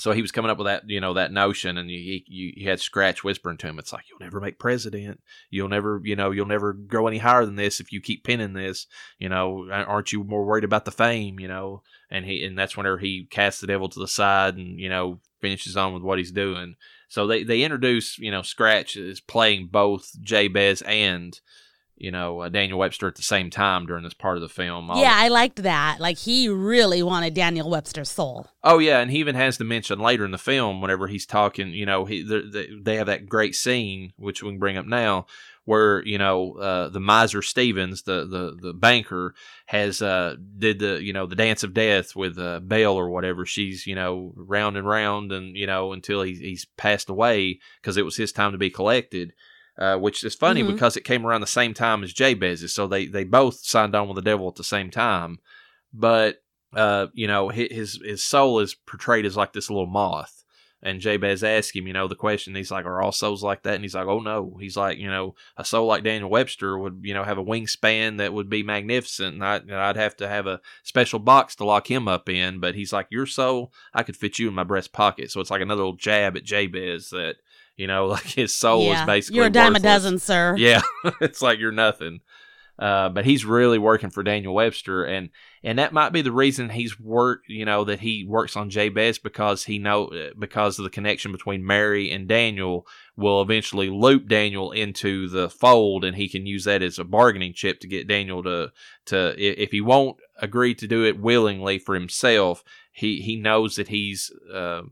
So he was coming up with that, you know, that notion, and you, you had Scratch whispering to him, "It's like you'll never make president. You'll never, you know, you'll never go any higher than this if you keep pinning this. You know, aren't you more worried about the fame? You know?" And he, and that's whenever he casts the devil to the side, and you know, finishes on with what he's doing. So they they introduce, you know, Scratch is playing both Jabez and you know uh, Daniel Webster at the same time during this part of the film. All- Yeah, I liked that. Like he really wanted Daniel Webster's soul. Oh yeah, and he even has to mention later in the film whenever he's talking. You know, he they, they have that great scene which we can bring up now, where you know uh, the miser Stevens, the the the banker, has uh, did the you know the dance of death with uh, Belle or whatever. She's you know round and round and you know until he's he's passed away because it was his time to be collected. Uh, which is funny Mhm. because it came around the same time as Jabez's, so they they both signed on with the devil at the same time. But uh, you know, his his soul is portrayed as like this little moth. And Jabez asks him, you know, the question. He's like, "Are all souls like that?" And he's like, "Oh no." He's like, you know, a soul like Daniel Webster would, you know, have a wingspan that would be magnificent, and I'd, I'd have to have a special box to lock him up in. But he's like, your soul, I could fit you in my breast pocket. So it's like another little jab at Jabez that, you know, like his soul yeah, is basically you're a dime a dozen, sir. Yeah, it's like you're nothing. Uh, but he's really working for Daniel Webster, and and that might be the reason he's worked. You know that he works on Jabez because he know uh, because of the connection between Mary and Daniel will eventually loop Daniel into the fold, and he can use that as a bargaining chip to get Daniel to to if he won't agree to do it willingly for himself, he he knows that he's. Uh,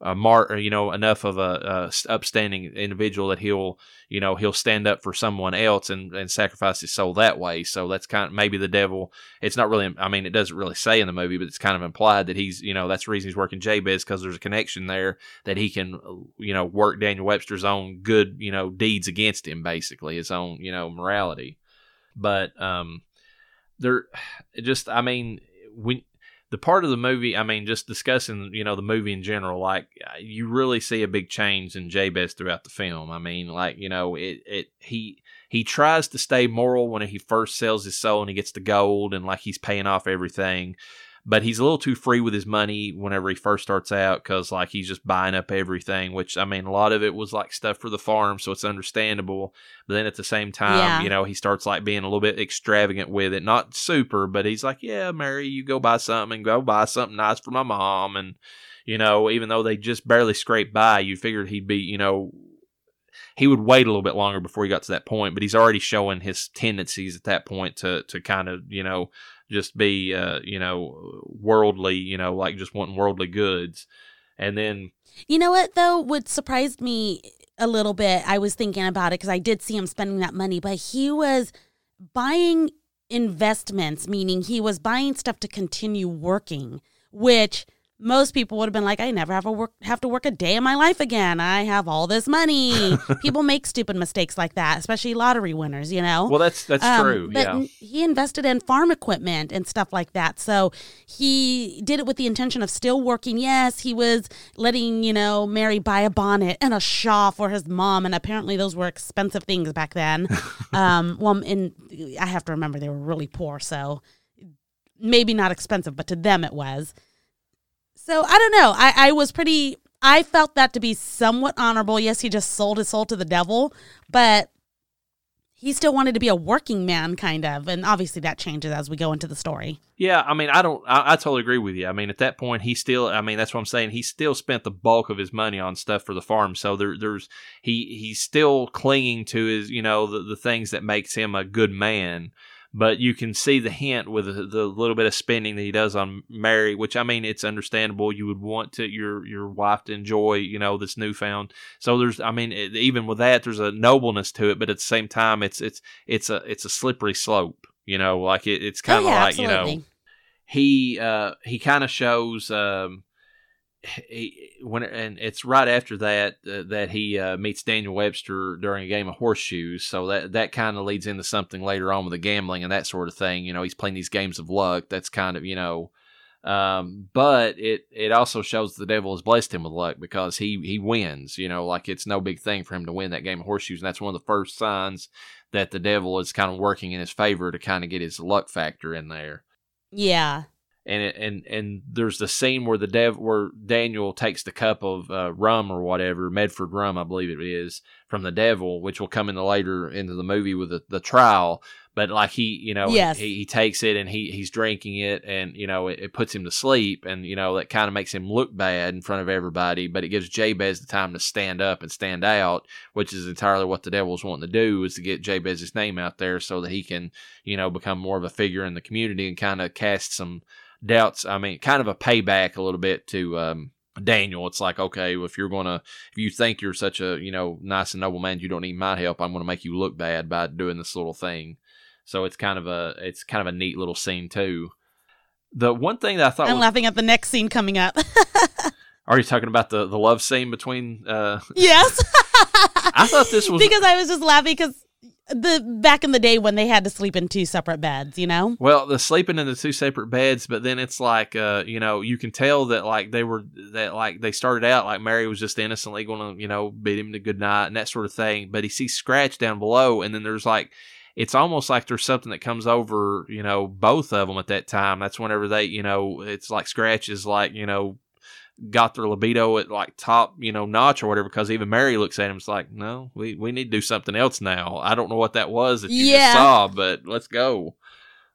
a mar- you know, enough of a, a upstanding individual that he'll, you know, he'll stand up for someone else and, and sacrifice his soul that way. So that's kind of maybe the devil. It's not really, I mean, it doesn't really say in the movie, but it's kind of implied that he's, you know, that's the reason he's working Jabez because there's a connection there that he can, you know, work Daniel Webster's own good, you know, deeds against him, basically his own, you know, morality. But um, there, just, I mean, when the part of the movie, I mean, just discussing, you know, the movie in general, like uh, you really see a big change in Jabez throughout the film. I mean, like, you know, it, it, he, he tries to stay moral when he first sells his soul and he gets the gold and like he's paying off everything. But he's a little too free with his money whenever he first starts out because, like, he's just buying up everything, which, I mean, a lot of it was like stuff for the farm, so it's understandable. But then at the same time, Yeah. you know, he starts like being a little bit extravagant with it. Not super, but he's like, yeah, Mary, you go buy something and go buy something nice for my mom. And, you know, even though they just barely scraped by, you figured he'd be, you know, he would wait a little bit longer before he got to that point, but he's already showing his tendencies at that point to to kind of you know just be uh, you know worldly, you know like just wanting worldly goods, and then You know what though? What surprised me a little bit, I was thinking about it because I did see him spending that money, but he was buying investments, meaning he was buying stuff to continue working, which most people would have been like, I never have a work have to work a day in my life again. I have all this money. people make stupid mistakes like that, especially lottery winners, you know? Well, that's that's Um, true. But Yeah. he invested in farm equipment and stuff like that. So he did it with the intention of still working. Yes, he was letting, you know, Mary buy a bonnet and a shawl for his mom. And apparently those were expensive things back then. um, well, and I have to remember they were really poor. So maybe not expensive, but to them it was. So I don't know. I, I was pretty, I felt that to be somewhat honorable. Yes, he just sold his soul to the devil, but he still wanted to be a working man, kind of. And obviously that changes as we go into the story. Yeah, I mean, I don't. I, I totally agree with you. I mean, at that point, he still. I mean, that's what I'm saying. He still spent the bulk of his money on stuff for the farm. So there, there's he he's still clinging to his, you know, the, the things that makes him a good man. But you can see the hint with the, the little bit of spending that he does on Mary, which I mean, it's understandable. You would want to your your wife to enjoy, you know, this newfound. So there's, I mean, it, even with that, there's a nobleness to it, but at the same time, it's it's it's a it's a slippery slope. You know, like it, it's kind of oh, yeah, like you know he uh he kind of shows um he when and it's right after that uh, that he uh, meets Daniel Webster during a game of horseshoes. So that that kind of leads into something later on with the gambling and that sort of thing. You know he's playing these games of luck. That's kind of you know um but it it also shows the devil has blessed him with luck because he he wins you know like it's no big thing for him to win that game of horseshoes. And that's one of the first signs that the devil is kind of working in his favor to kind of get his luck factor in there. Yeah. And it, and and there's the scene where the dev where Daniel takes the cup of uh, rum or whatever Medford rum I believe it is from the devil, which will come in the later into the movie with the, the trial. But like he, you know, Yes. he, he takes it and he he's drinking it, and you know it, it puts him to sleep, and you know that kind of makes him look bad in front of everybody. But it gives Jabez the time to stand up and stand out, which is entirely what the devil's wanting to do is to get Jabez's name out there so that he can, you know, become more of a figure in the community and kind of cast some doubts. I mean, kind of a payback a little bit to um, Daniel. It's like, okay, if you're gonna, if you think you're such a, you know, nice and noble man, you don't need my help. I'm gonna make you look bad by doing this little thing. So it's kind of a, it's kind of a neat little scene too. The one thing that I thought I'm was, laughing at the next scene coming up. are you talking about the the love scene between? uh yes. I thought this was because I was just laughing because the back in the day when they had to sleep in two separate beds, you know? Well, the sleeping in the two separate beds, but then it's like, uh, you know, you can tell that like they were that like they started out like Mary was just innocently going to, you know, bid him to good night and that sort of thing. But he sees Scratch down below, and then there's like, it's almost like there's something that comes over, you know, both of them at that time. That's whenever they, you know, it's like scratches, like, you know, got their libido at like top, you know, notch or whatever. Because even Mary looks at him, it's like, no, we we need to do something else now. I don't know what that was that you Yeah. just saw, but let's go.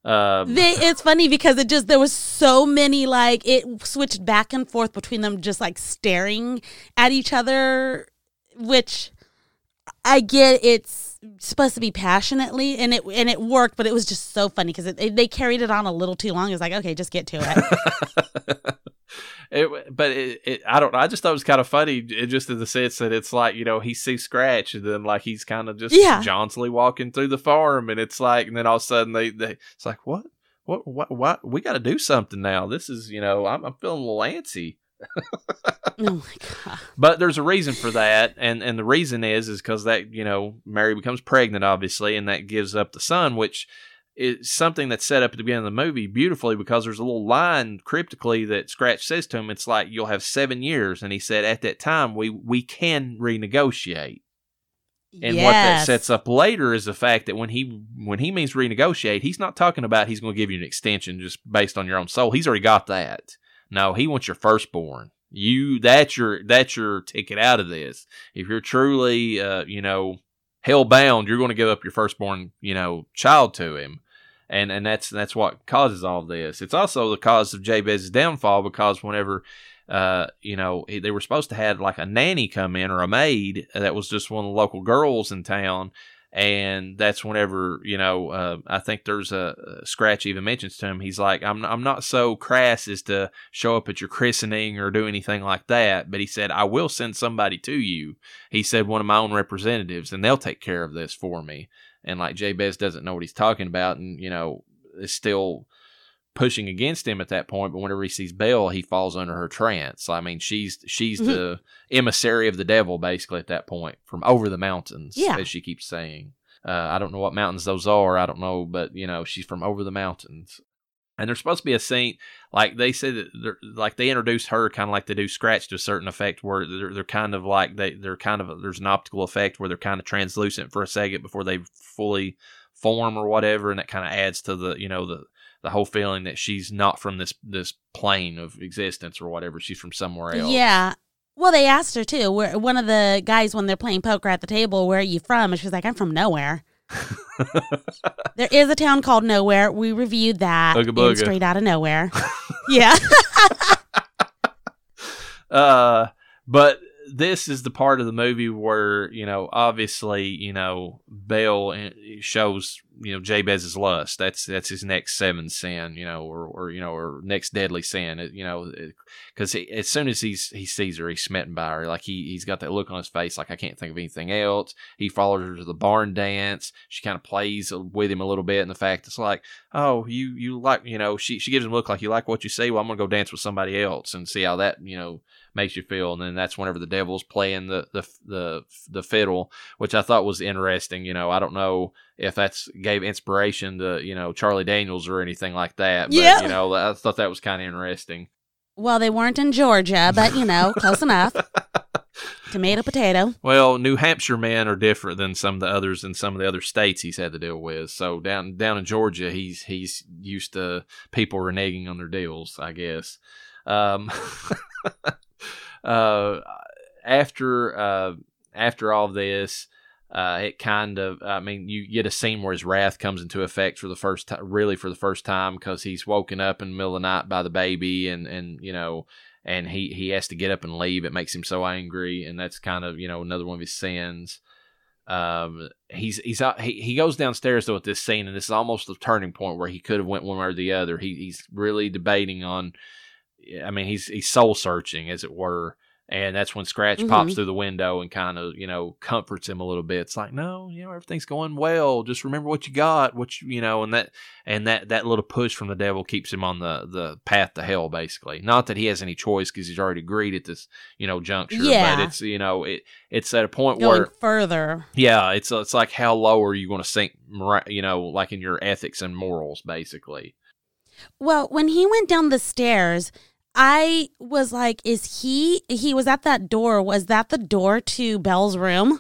Um, They, it's funny because it just there was so many like it switched back and forth between them just like staring at each other, which I get it's supposed to be passionately and it and it worked, but it was just so funny because it, they carried it on a little too long. It's like okay, just get to it. it, but it, it, I don't know. I just thought it was kind of funny, it, just in the sense that it's like you know he sees Scratch, and then like he's kind of just Yeah. jauntily walking through the farm, and it's like, and then all of a sudden they, they it's like what, what, what, what? We got to do something now. This is you know I'm, I'm feeling a little antsy. oh my god! But there's a reason for that, and and the reason is is because that you know Mary becomes pregnant, obviously, and that gives up the son, which is something that's set up at the beginning of the movie beautifully because there's a little line cryptically that Scratch says to him. It's like you'll have seven years, and he said at that time we we can renegotiate. And what that sets up later is the fact that when he when he means renegotiate, he's not talking about he's going to give you an extension just based on your own soul. He's already got that. No, he wants your firstborn. You that's your that's your ticket out of this. If you're truly uh, you know hell bound, you're going to give up your firstborn you know child to him. And and that's that's what causes all this. It's also the cause of Jabez's downfall because whenever uh, you know, they were supposed to have like a nanny come in or a maid that was just one of the local girls in town. And that's whenever, you know, uh, I think there's a, Scratch even mentions to him, he's like, I'm, I'm not so crass as to show up at your christening or do anything like that. But he said, I will send somebody to you. He said, one of my own representatives, and they'll take care of this for me. And like Jabez doesn't know what he's talking about and, you know, is still pushing against him at that point. But whenever he sees Belle, he falls under her trance. I mean, she's she's Mhm. the emissary of the devil basically at that point from over the mountains, Yeah. as she keeps saying. Uh, I don't know what mountains those are. I don't know, but you know, she's from over the mountains. And there's supposed to be a scene like they said that they're, like they introduce her kind of like they do Scratch to a certain effect where they're, they're kind of like they they're kind of there's an optical effect where they're kind of translucent for a second before they fully form or whatever, and that kind of adds to the you know the the whole feeling that she's not from this this plane of existence or whatever. She's from somewhere else. Yeah. Well, they asked her too. Where one of the guys when they're playing poker at the table, "Where are you from?" And she's like, "I'm from nowhere." there is a town called Nowhere. We reviewed that Ooga booga. straight out of nowhere. yeah. Uh, but this is the part of the movie where you know, obviously, you know, Belle uh, eh, shows you know Jabez's lust. That's that's his next seven sin, you know, or or you know, or next deadly sin. Eh, you know, eh, because as soon as he's he sees her, he's smitten by her. Like he he's got that look on his face, like I can't think of anything else. He follows her to the barn dance. She kind of plays uh, with him a little bit, and the fact it's like, oh, you you like, you know, she she gives him a look like you like what you see. Well, I'm gonna go dance with somebody else and see how that you know makes you feel. And then that's whenever the devil's playing the the the the fiddle, which I thought was interesting. You know, I don't know if that's gave inspiration to you know Charlie Daniels or anything like that. But, Yeah. You know, I thought that was kind of interesting. Well, they weren't in Georgia, but you know, close enough. Tomato, potato. Well, New Hampshire men are different than some of the others in some of the other states he's had to deal with. So down down in Georgia, he's he's used to people reneging on their deals, I guess. Um, uh, after uh, after all this, uh, it kind of I mean you get a scene where his wrath comes into effect for the first time, really for the first time, because he's woken up in the middle of the night by the baby, and and you know and he he has to get up and leave. It makes him so angry, and that's kind of you know another one of his sins. Um, he's he's he he goes downstairs though at this scene, and this is almost the turning point where he could have went one way or the other. He he's really debating on. I mean, he's he's soul searching, as it were. And that's when Scratch pops Mhm. through the window and kind of, you know, comforts him a little bit. It's like, no, you know, everything's going well. Just remember what you got, what you, you know, and that, and that, that little push from the devil keeps him on the, the path to hell, basically. Not that he has any choice because he's already agreed at this, you know, juncture. Yeah. But it's, you know, it, it's at a point Going where, further. yeah, it's, it's like how low are you going to sink, you know, like in your ethics and morals, basically. Well, when he went down the stairs, I was like, is he he was at that door. Was that the door to Belle's room?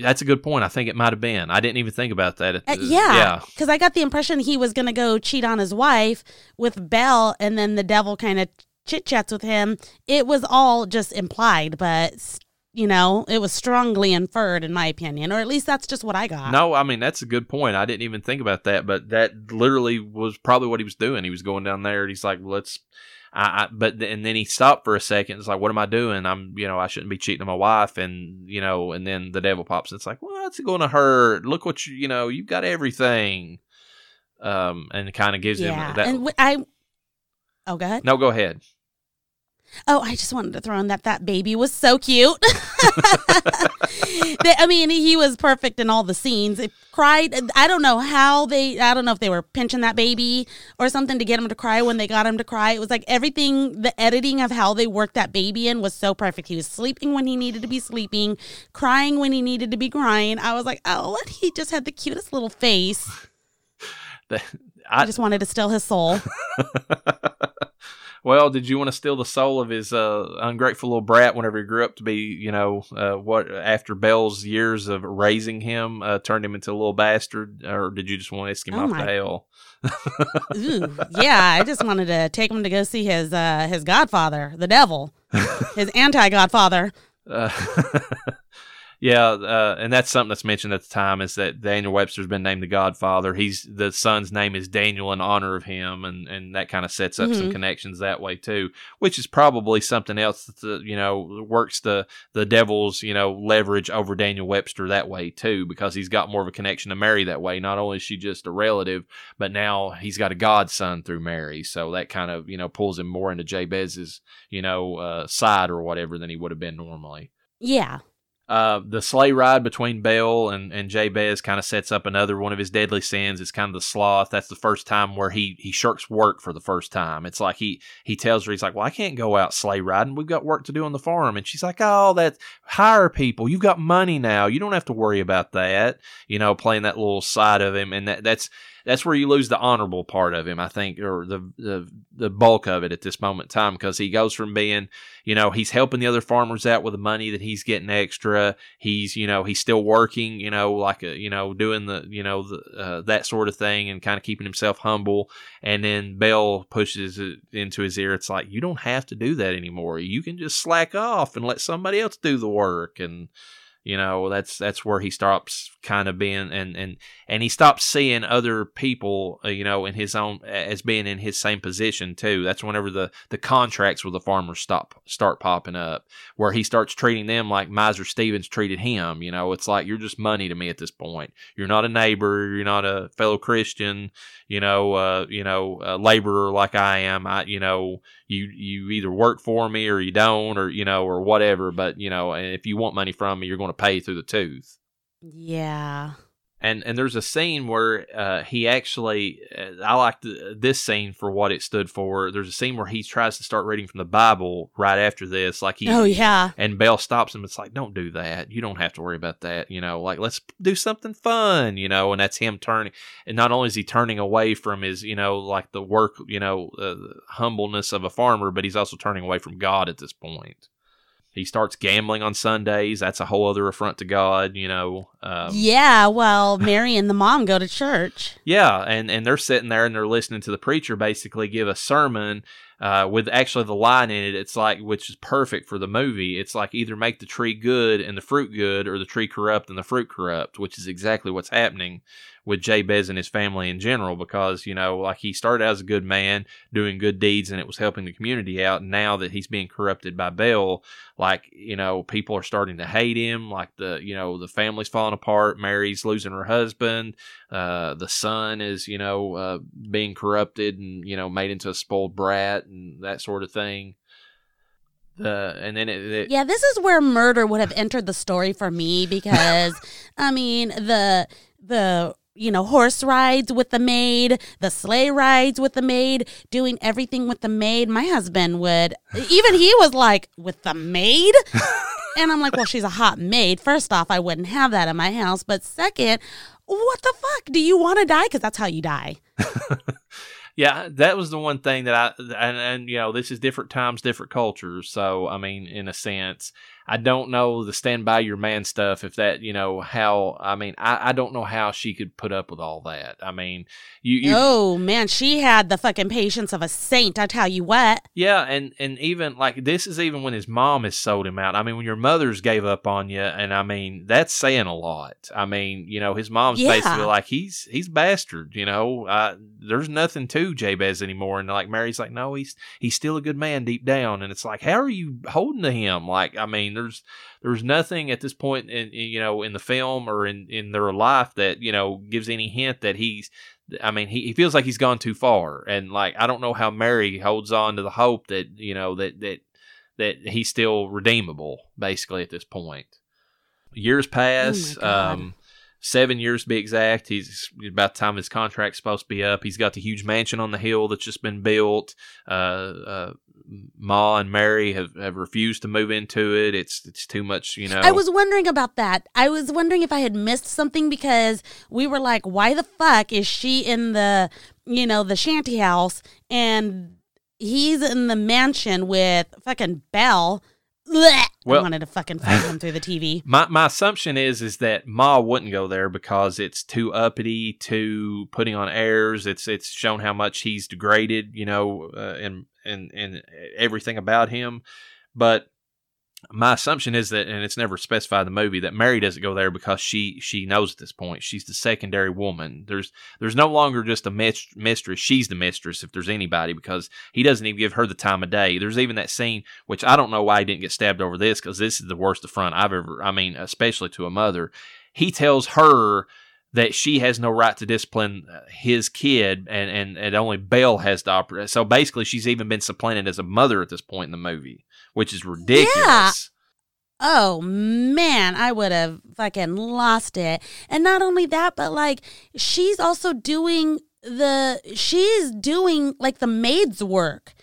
That's a good point. I think it might have been. I didn't even think about that. At Uh, the- yeah. Yeah. Because I got the impression he was going to go cheat on his wife with Belle, and then the devil kind of chit chats with him. It was all just implied, but, you know, it was strongly inferred, in my opinion, or at least that's just what I got. No, I mean that's a good point. I didn't even think about that, but that literally was probably what he was doing. He was going down there, and he's like, "Let's." I, I but and then he stopped for a second. It's like, "What am I doing? I'm, you know, I shouldn't be cheating on my wife." And you know, and then the devil pops. It's like, "What's it going to hurt? Look what you, you know, you've got everything." Um, and kind of gives yeah. him that. and w- I. Oh, go ahead. no, go ahead. Oh, I just wanted to throw in that that baby was so cute. They- I mean, he was perfect in all the scenes. It cried. I don't know how they. I don't know if they were pinching that baby or something to get him to cry when they got him to cry. It was like everything. The editing of how they worked that baby in was so perfect. He was sleeping when he needed to be sleeping, crying when he needed to be crying. I was like, oh, he just had the cutest little face. The- I I, just wanted to steal his soul. well, did you want to steal the soul of his uh, ungrateful little brat whenever he grew up to be, you know, uh, what after Belle's years of raising him uh, turned him into a little bastard, or did you just want to ask him Oh off my- the hell? Ooh, yeah, I just wanted to take him to go see his uh, his godfather, the devil, his anti godfather. Yeah, uh, and that's something that's mentioned at the time is that Daniel Webster's been named the Godfather. He's the son's name is Daniel in honor of him, and and that kind of sets up some Mhm. connections that way too, which is probably something else that you know works the the devil's you know leverage over Daniel Webster that way too, because he's got more of a connection to Mary that way. Not only is she just a relative, but now he's got a godson through Mary, so that kind of you know pulls him more into Jabez's you know uh, side or whatever than he would have been normally. Yeah. Uh, the sleigh ride between Belle and, and Jabez kind of sets up another one of his deadly sins. It's kind of the sloth. That's the first time where he he shirks work for the first time. It's like he he tells her he's like, "Well, I can't go out sleigh riding. We've got work to do on the farm." And she's like, "Oh, that hire people. You've got money now. You don't have to worry about that." You know, playing that little side of him, and that that's that's where you lose the honorable part of him, I think, or the the, the bulk of it at this moment in time, because he goes from being, you know, he's helping the other farmers out with the money that he's getting extra. He's, you know, he's still working, you know, like a, you know, doing the, you know, the, uh, that sort of thing, and kind of keeping himself humble. And then Belle pushes it into his ear. It's like you don't have to do that anymore. You can just slack off and let somebody else do the work and you know, that's that's where he stops kind of being and and and he stops seeing other people, uh, you know, in his own as being in his same position too. That's whenever the the contracts with the farmers stop start popping up, where he starts treating them like Miser Stevens treated him. You know, it's like you're just money to me at this point. You're not a neighbor. You're not a fellow Christian. You know, uh, you know, a laborer like I am. I, you know, you you either work for me or you don't, or you know, or whatever. But you know, if you want money from me, you're going to pay through the tooth. Yeah. And and there's a scene where uh, he actually, uh, I like this scene for what it stood for. There's a scene where he tries to start reading from the Bible right after this, like he. Oh yeah. And Belle stops him. It's like, don't do that. You don't have to worry about that. You know, like let's do something fun. You know, and that's him turning. And not only is he turning away from his, you know, like the work, you know, uh, humbleness of a farmer, but he's also turning away from God at this point. He starts gambling on Sundays. That's a whole other affront to God, you know. Um, yeah, well, Mary and the mom go to church. Yeah, and, and they're sitting there and they're listening to the preacher basically give a sermon uh, with actually the line in it. It's like, which is perfect for the movie. It's like either make the tree good and the fruit good, or the tree corrupt and the fruit corrupt, which is exactly what's happening with Jabez and his family in general. Because you know, like he started as a good man doing good deeds, and it was helping the community out. And now that he's being corrupted by Belle, like you know, people are starting to hate him. Like the you know, the family's falling apart. Mary's losing her husband. Uh, the son is you know uh, being corrupted and you know made into a spoiled brat and that sort of thing. The and then it, it, yeah, this is where murder would have entered the story for me because I mean the the you know horse rides with the maid, the sleigh rides with the maid, doing everything with the maid. My husband would even he was like with the maid. and I'm like, well, she's a hot maid. First off, I wouldn't have that in my house. But second, what the fuck? Do you want to die? Because that's how you die. yeah, that was the one thing that I and, and you know this is different times, different cultures. So I mean, in a sense, I don't know the stand by your man stuff. If that, you know, how I mean, I, I don't know how she could put up with all that. I mean, you, you oh man, she had the fucking patience of a saint. I tell you what. Yeah, and and even like this is even when his mom has sold him out. I mean, when your mother's gave up on you, and I mean that's saying a lot. I mean, you know, his mom's yeah. basically like he's he's bastard. You know, uh, there's nothing to Jabez anymore, and like Mary's like, no, he's he's still a good man deep down, and it's like, how are you holding to him? Like, I mean there's there's nothing at this point in you know in the film or in in their life that you know gives any hint that he's I mean, he, he feels like he's gone too far, and like I don't know how Mary holds on to the hope that you know that that that he's still redeemable, basically at this point. Years pass, oh um, seven years to be exact. He's about the time his contract's supposed to be up. He's got the huge mansion on the hill that's just been built. Uh, uh, Ma and Mary have, have refused to move into it. It's it's too much, you know. I was wondering about that. I was wondering if I had missed something because we were like, why the fuck is she in the you know the shanty house and he's in the mansion with fucking Belle Blech. Well, I wanted to fucking fight him through the TV. My my assumption is is that Ma wouldn't go there because it's too uppity, too putting on airs. It's it's shown how much he's degraded, you know, uh, and and and everything about him. But my assumption is that, and it's never specified in the movie, that Mary doesn't go there because she she knows at this point she's the secondary woman. There's there's no longer just a mistress; she's the mistress if there's anybody because he doesn't even give her the time of day. There's even that scene which I don't know why he didn't get stabbed over this because this is the worst affront I've ever. I mean, especially to a mother. He tells her that she has no right to discipline uh, his kid, and and, and only Belle has to operate. So basically, she's even been supplanted as a mother at this point in the movie which is ridiculous. Yeah. oh man, I would have fucking lost it. And not only that, but like she's also doing the she's doing like the maid's work.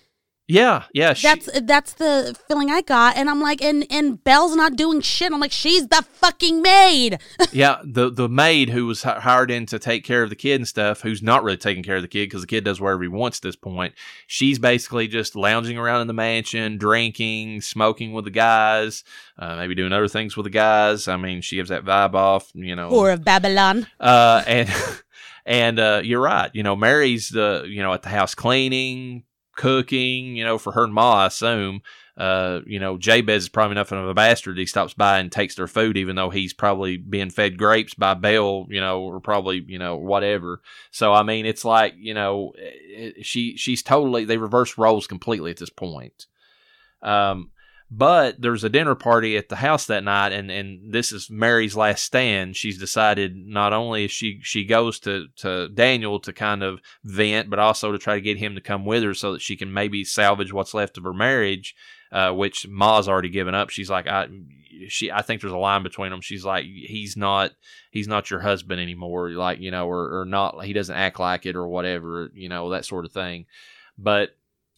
Yeah, yeah. She, That's that's the feeling I got, and I'm like, and and Belle's not doing shit. I'm like, she's the fucking maid. yeah, the the maid who was hired in to take care of the kid and stuff, who's not really taking care of the kid because the kid does whatever he wants at this point. She's basically just lounging around in the mansion, drinking, smoking with the guys, uh, maybe doing other things with the guys. I mean, she gives that vibe off, you know. Whore of Babylon. Uh, and and uh, you're right. You know, Mary's the you know at the house cleaning, cooking. You know, for her and Ma, I assume. Uh, you know, Jabez is probably enough of a bastard. He stops by and takes their food, even though he's probably being fed grapes by Belle. You know, or probably you know whatever. So I mean, it's like you know, it, she she's totally they reverse roles completely at this point. Um, but there's a dinner party at the house that night, and, and this is Mary's last stand. She's decided not only she she goes to, to Daniel to kind of vent, but also to try to get him to come with her so that she can maybe salvage what's left of her marriage, uh, which Ma's already given up. She's like, I she I think there's a line between them. She's like, he's not he's not your husband anymore, like you know, or or not he doesn't act like it or whatever, you know, that sort of thing. But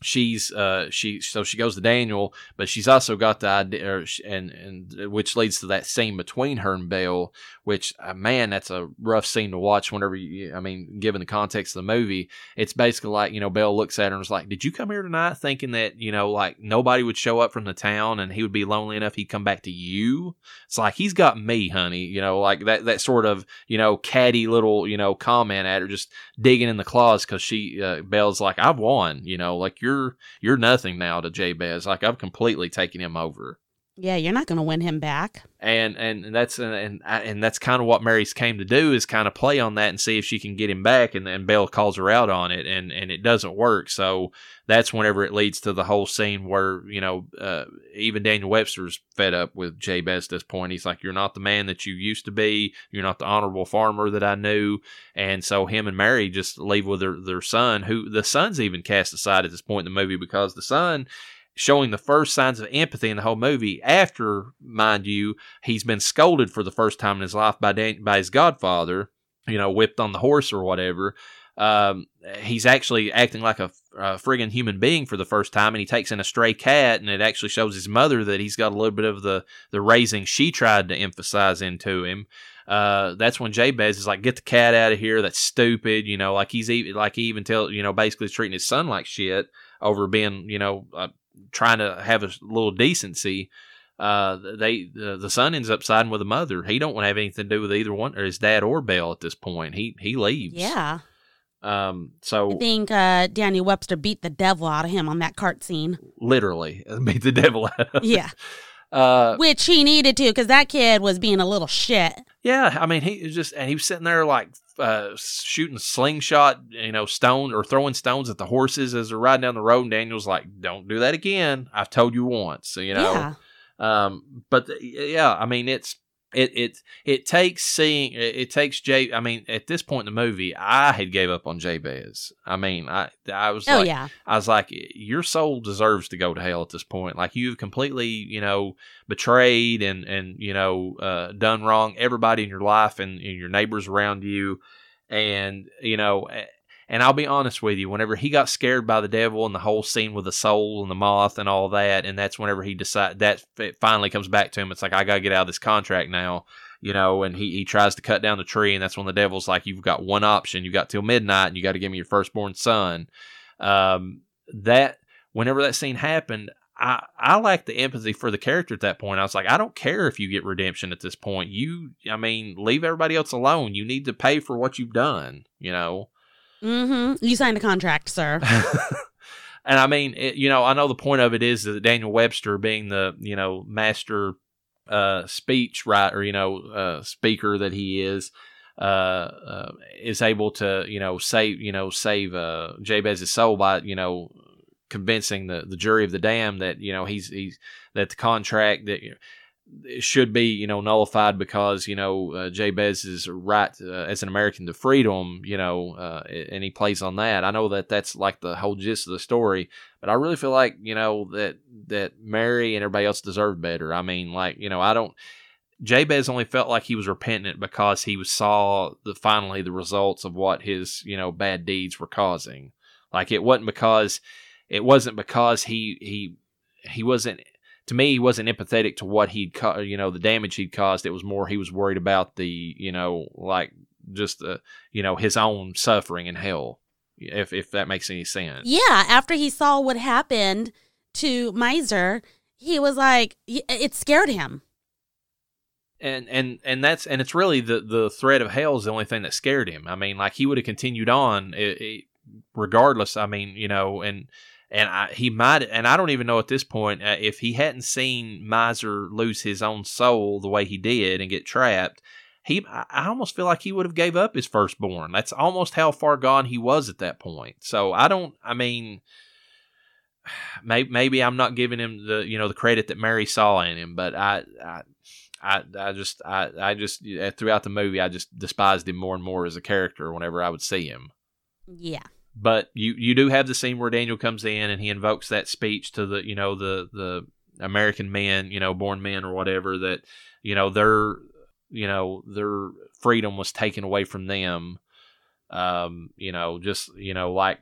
she's uh she so she goes to Daniel, but she's also got the idea, and and which leads to that scene between her and Belle, which uh, man, that's a rough scene to watch. Whenever you, I mean, given the context of the movie, it's basically like you know Belle looks at her and is like, "Did you come here tonight thinking that you know like nobody would show up from the town and he would be lonely enough he'd come back to you?" It's like he's got me, honey. You know, like that that sort of you know catty little you know comment at her, just digging in the claws because she uh, Belle's like, "I've won," you know, like you're you're nothing now to Jabez. Like I've completely taken him over. Yeah, you're not gonna win him back. And and that's and and that's kind of what Mary's came to do is kind of play on that and see if she can get him back. And then Belle calls her out on it, and and it doesn't work. So that's whenever it leads to the whole scene where you know uh, even Daniel Webster's fed up with Jabez at this point. He's like, "You're not the man that you used to be. You're not the honorable farmer that I knew." And so him and Mary just leave with their their son, who the son's even cast aside at this point in the movie because the son showing the first signs of empathy in the whole movie after, mind you, he's been scolded for the first time in his life by Dan- by his godfather, you know, whipped on the horse or whatever. Um, he's actually acting like a, a friggin' human being for the first time, and he takes in a stray cat, and it actually shows his mother that he's got a little bit of the the raising she tried to emphasize into him. Uh, that's when Jabez is like, "Get the cat out of here. That's stupid." You know, like he's even like he even tell you know basically treating his son like shit over being you know trying to have a little decency. Uh, they uh, the son ends up siding with the mother. He don't want to have anything to do with either one or his dad or Belle at this point. He he leaves. Yeah. Um. So I think uh, Daniel Webster beat the devil out of him on that cart scene. literally beat the devil out. Of him. Yeah. Uh. Which he needed to because that kid was being a little shit. Yeah. I mean, he was just and he was sitting there like uh shooting slingshot, you know, stone or throwing stones at the horses as they're riding down the road. And Daniel's like, "Don't do that again. I've told you once." So you know. Yeah. Um, but the, yeah, I mean, it's it it it takes seeing it, it takes Jay. I mean, at this point in the movie, I had gave up on Jabez. I mean, I I was Oh like, yeah. I was like, your soul deserves to go to hell at this point. Like you've completely, you know, betrayed and and you know, uh, done wrong everybody in your life and, and your neighbors around you, and you know. And I'll be honest with you, whenever he got scared by the devil and the whole scene with the soul and the moth and all that, and that's whenever he decided that it finally comes back to him. It's like I got to get out of this contract now, you know. And he he tries to cut down the tree, and that's when the devil's like, "You've got one option. You got till midnight, and you got to give me your firstborn son." Um, that whenever that scene happened, I I lacked the empathy for the character at that point. I was like, I don't care if you get redemption at this point. You, I mean, leave everybody else alone. You need to pay for what you've done, you know. Mm-hmm. You signed a contract, sir. and I mean, it, you know, I know the point of it is that Daniel Webster, being the you know master uh, speech writer, you know, uh, speaker that he is, uh, uh, is able to you know save you know save uh, Jabez's soul by you know convincing the, the jury of the damned that you know he's he's that the contract that should be you know nullified because you know uh, Jabez's right uh, as an American to freedom, you know, uh, and he plays on that. I know that that's like the whole gist of the story, but I really feel like you know that that Mary and everybody else deserved better. I mean, like you know, I don't. Jabez only felt like he was repentant because he saw the finally the results of what his you know bad deeds were causing. Like it wasn't because it wasn't because he he he wasn't to me, he wasn't empathetic to what he'd, co- you know, the damage he'd caused. It was more he was worried about the, you know, like just the, you know, his own suffering in hell. If if that makes any sense. Yeah, after he saw what happened to Miser, he was like, it scared him. And and and that's and it's really the the threat of hell is the only thing that scared him. I mean, like he would have continued on, it, it, regardless. I mean, you know, and and I, he might, and I don't even know at this point uh, if he hadn't seen Miser lose his own soul the way he did and get trapped. He, I almost feel like he would have gave up his firstborn. That's almost how far gone he was at that point. So I don't. I mean, maybe, maybe I'm not giving him the you know the credit that Mary saw in him, but I, I I, I just I, I just throughout the movie I just despised him more and more as a character whenever I would see him. Yeah. But you you do have the scene where Daniel comes in and he invokes that speech to the you know the the American men you know born men or whatever that you know their you know their freedom was taken away from them. Um, you know, just you know, like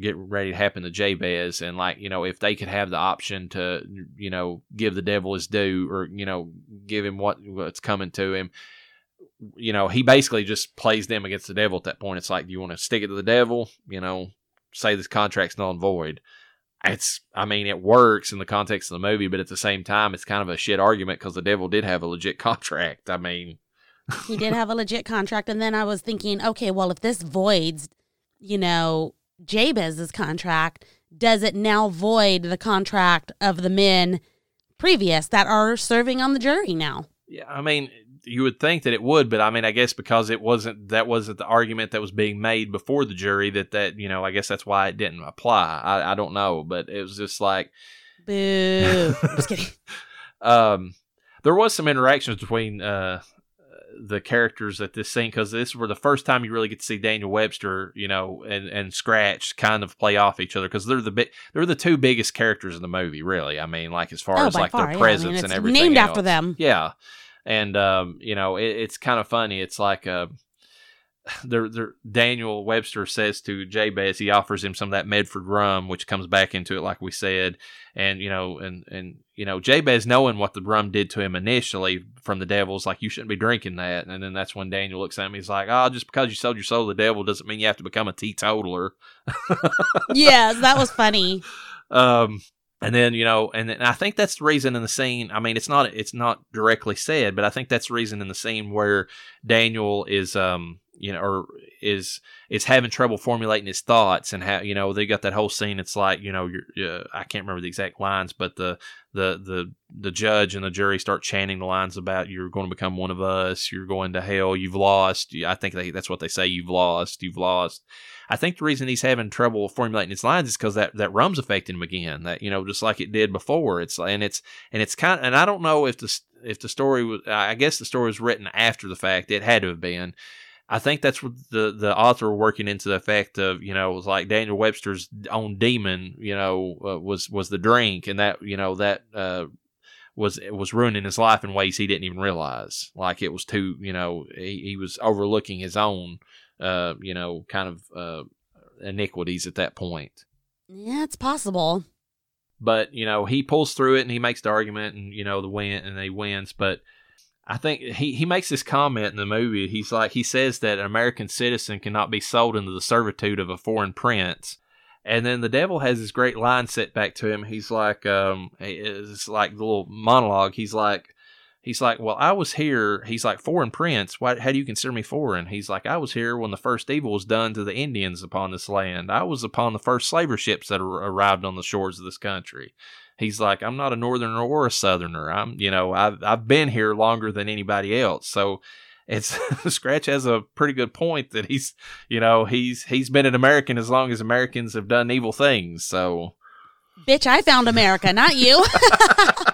get ready to happen to Jabez, and like you know, if they could have the option to, you know, give the devil his due, or you know, give him what what's coming to him, you know, he basically just plays them against the devil at that point. It's like, you want to stick it to the devil? You know, say this contract's null and void. It's, I mean, it works in the context of the movie, but at the same time, it's kind of a shit argument because the devil did have a legit contract. I mean, he did have a legit contract. And then I was thinking, okay, well, if this voids, you know, Jabez's contract, does it now void the contract of the men previous that are serving on the jury now? Yeah, I mean, you would think that it would, but I mean, I guess because it wasn't that wasn't the argument that was being made before the jury that that you know, I guess that's why it didn't apply. I, I don't know, but it was just like, boo. just kidding. Um, there was some interactions between uh the characters at this scene because this were the first time you really get to see Daniel Webster, you know, and and Scratch kind of play off each other because they're the big, they're the two biggest characters in the movie, really. I mean, like as far oh, as like far, their yeah. presence I mean, and everything. Named else. after them. Yeah and um, you know it, it's kind of funny. It's like uh, there, there, Daniel Webster says to Jabez, he offers him some of that Medford rum, which comes back into it, like we said, and you know, and and you know, Jabez knowing what the rum did to him initially from the devil's like, you shouldn't be drinking that, and then that's when Daniel looks at him, he's like, oh, just because you sold your soul to the devil doesn't mean you have to become a teetotaler. yes, that was funny. Um, and then you know and, and i think that's the reason in the scene i mean it's not it's not directly said but i think that's the reason in the scene where daniel is um you know or is is having trouble formulating his thoughts and how you know they got that whole scene it's like you know you're uh, i can't remember the exact lines but the the the the judge and the jury start chanting the lines about you're going to become one of us. You're going to hell. You've lost. I think they, that's what they say you've lost. You've lost I think the reason he's having trouble formulating his lines is because that, that rum's affecting him again. That you know, just like it did before. It's and it's and it's kind of, and I don't know if the if the story was. I guess the story was written after the fact. It had to have been. I think that's what the the author working into the fact of you know it was like Daniel Webster's own demon you know uh, was was the drink and that you know that uh, was was ruining his life in ways he didn't even realize like it was too you know he, he was overlooking his own uh, you know, kind of uh, iniquities at that point. Yeah, it's possible. But you know, he pulls through it and he makes the argument, and you know, the win and he wins. But I think he he makes this comment in the movie. He's like he says that an American citizen cannot be sold into the servitude of a foreign prince. And then the devil has this great line set back to him. He's like, um, it's like the little monologue. He's like, He's like, well, I was here. He's like, foreign prince. Why? How do you consider me foreign? He's like, I was here when the first evil was done to the Indians upon this land. I was upon the first slaver ships that arrived on the shores of this country. He's like, I'm not a northerner or a southerner. I'm, you know, I've I've been here longer than anybody else. So it's Scratch has a pretty good point that he's, you know, he's he's been an American as long as Americans have done evil things. So, bitch, I found America, not you.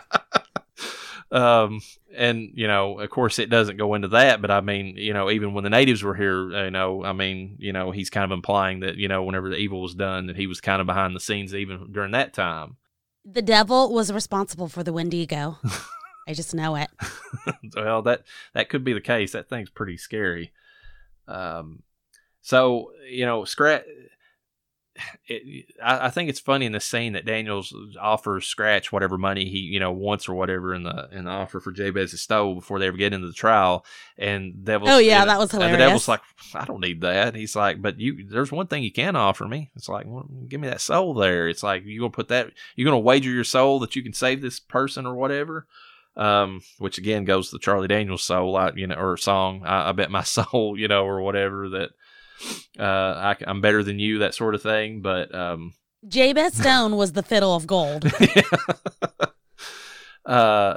um, and you know, of course, it doesn't go into that, but I mean, you know, even when the natives were here, you know, I mean, you know, he's kind of implying that you know, whenever the evil was done, that he was kind of behind the scenes even during that time. The devil was responsible for the Wendigo. I just know it. well, that that could be the case. That thing's pretty scary. Um, so you know, Scratch. It, I, I, think it's funny in the scene that Daniels offers Scratch whatever money he you know wants or whatever in the in the offer for Jabez's stove before they ever get into the trial, and Devil's oh yeah that was hilarious. And the Devil's like I don't need that. He's like, but you there's one thing you can offer me. It's like well, give me that soul there. It's like you gonna put that you gonna wager your soul that you can save this person or whatever um, which again goes to the Charlie Daniels soul, I, you know, or song. I, I, bet my soul, you know, or whatever that uh, I, am better than you, that sort of thing. But um, Jabez Stone was the fiddle of gold. uh,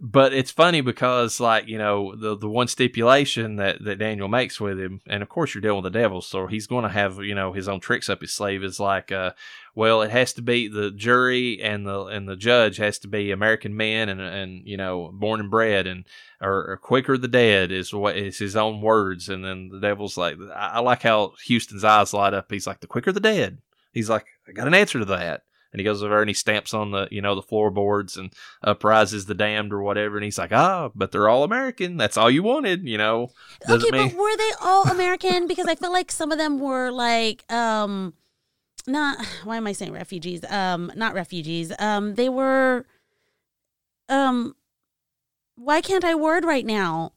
but it's funny because like you know the the one stipulation that that Daniel makes with him, and of course you're dealing with the devil, so he's going to have you know his own tricks up his sleeve. Is like, uh, well, it has to be the jury and the and the judge has to be American men and and you know born and bred and or, or quicker the dead is what is his own words. And then the devil's like, I, I like how Huston's eyes light up. He's like, the quicker the dead. He's like, I got an answer to that and he goes over and he stamps on the you know the floorboards and uprises the damned or whatever and he's like ah but they're all american. That's all you wanted you know. Doesn't okay mean- but were they all american? Because i feel like some of them were like um not why am i saying refugees? Um not refugees. Um they were um why can't i word right now?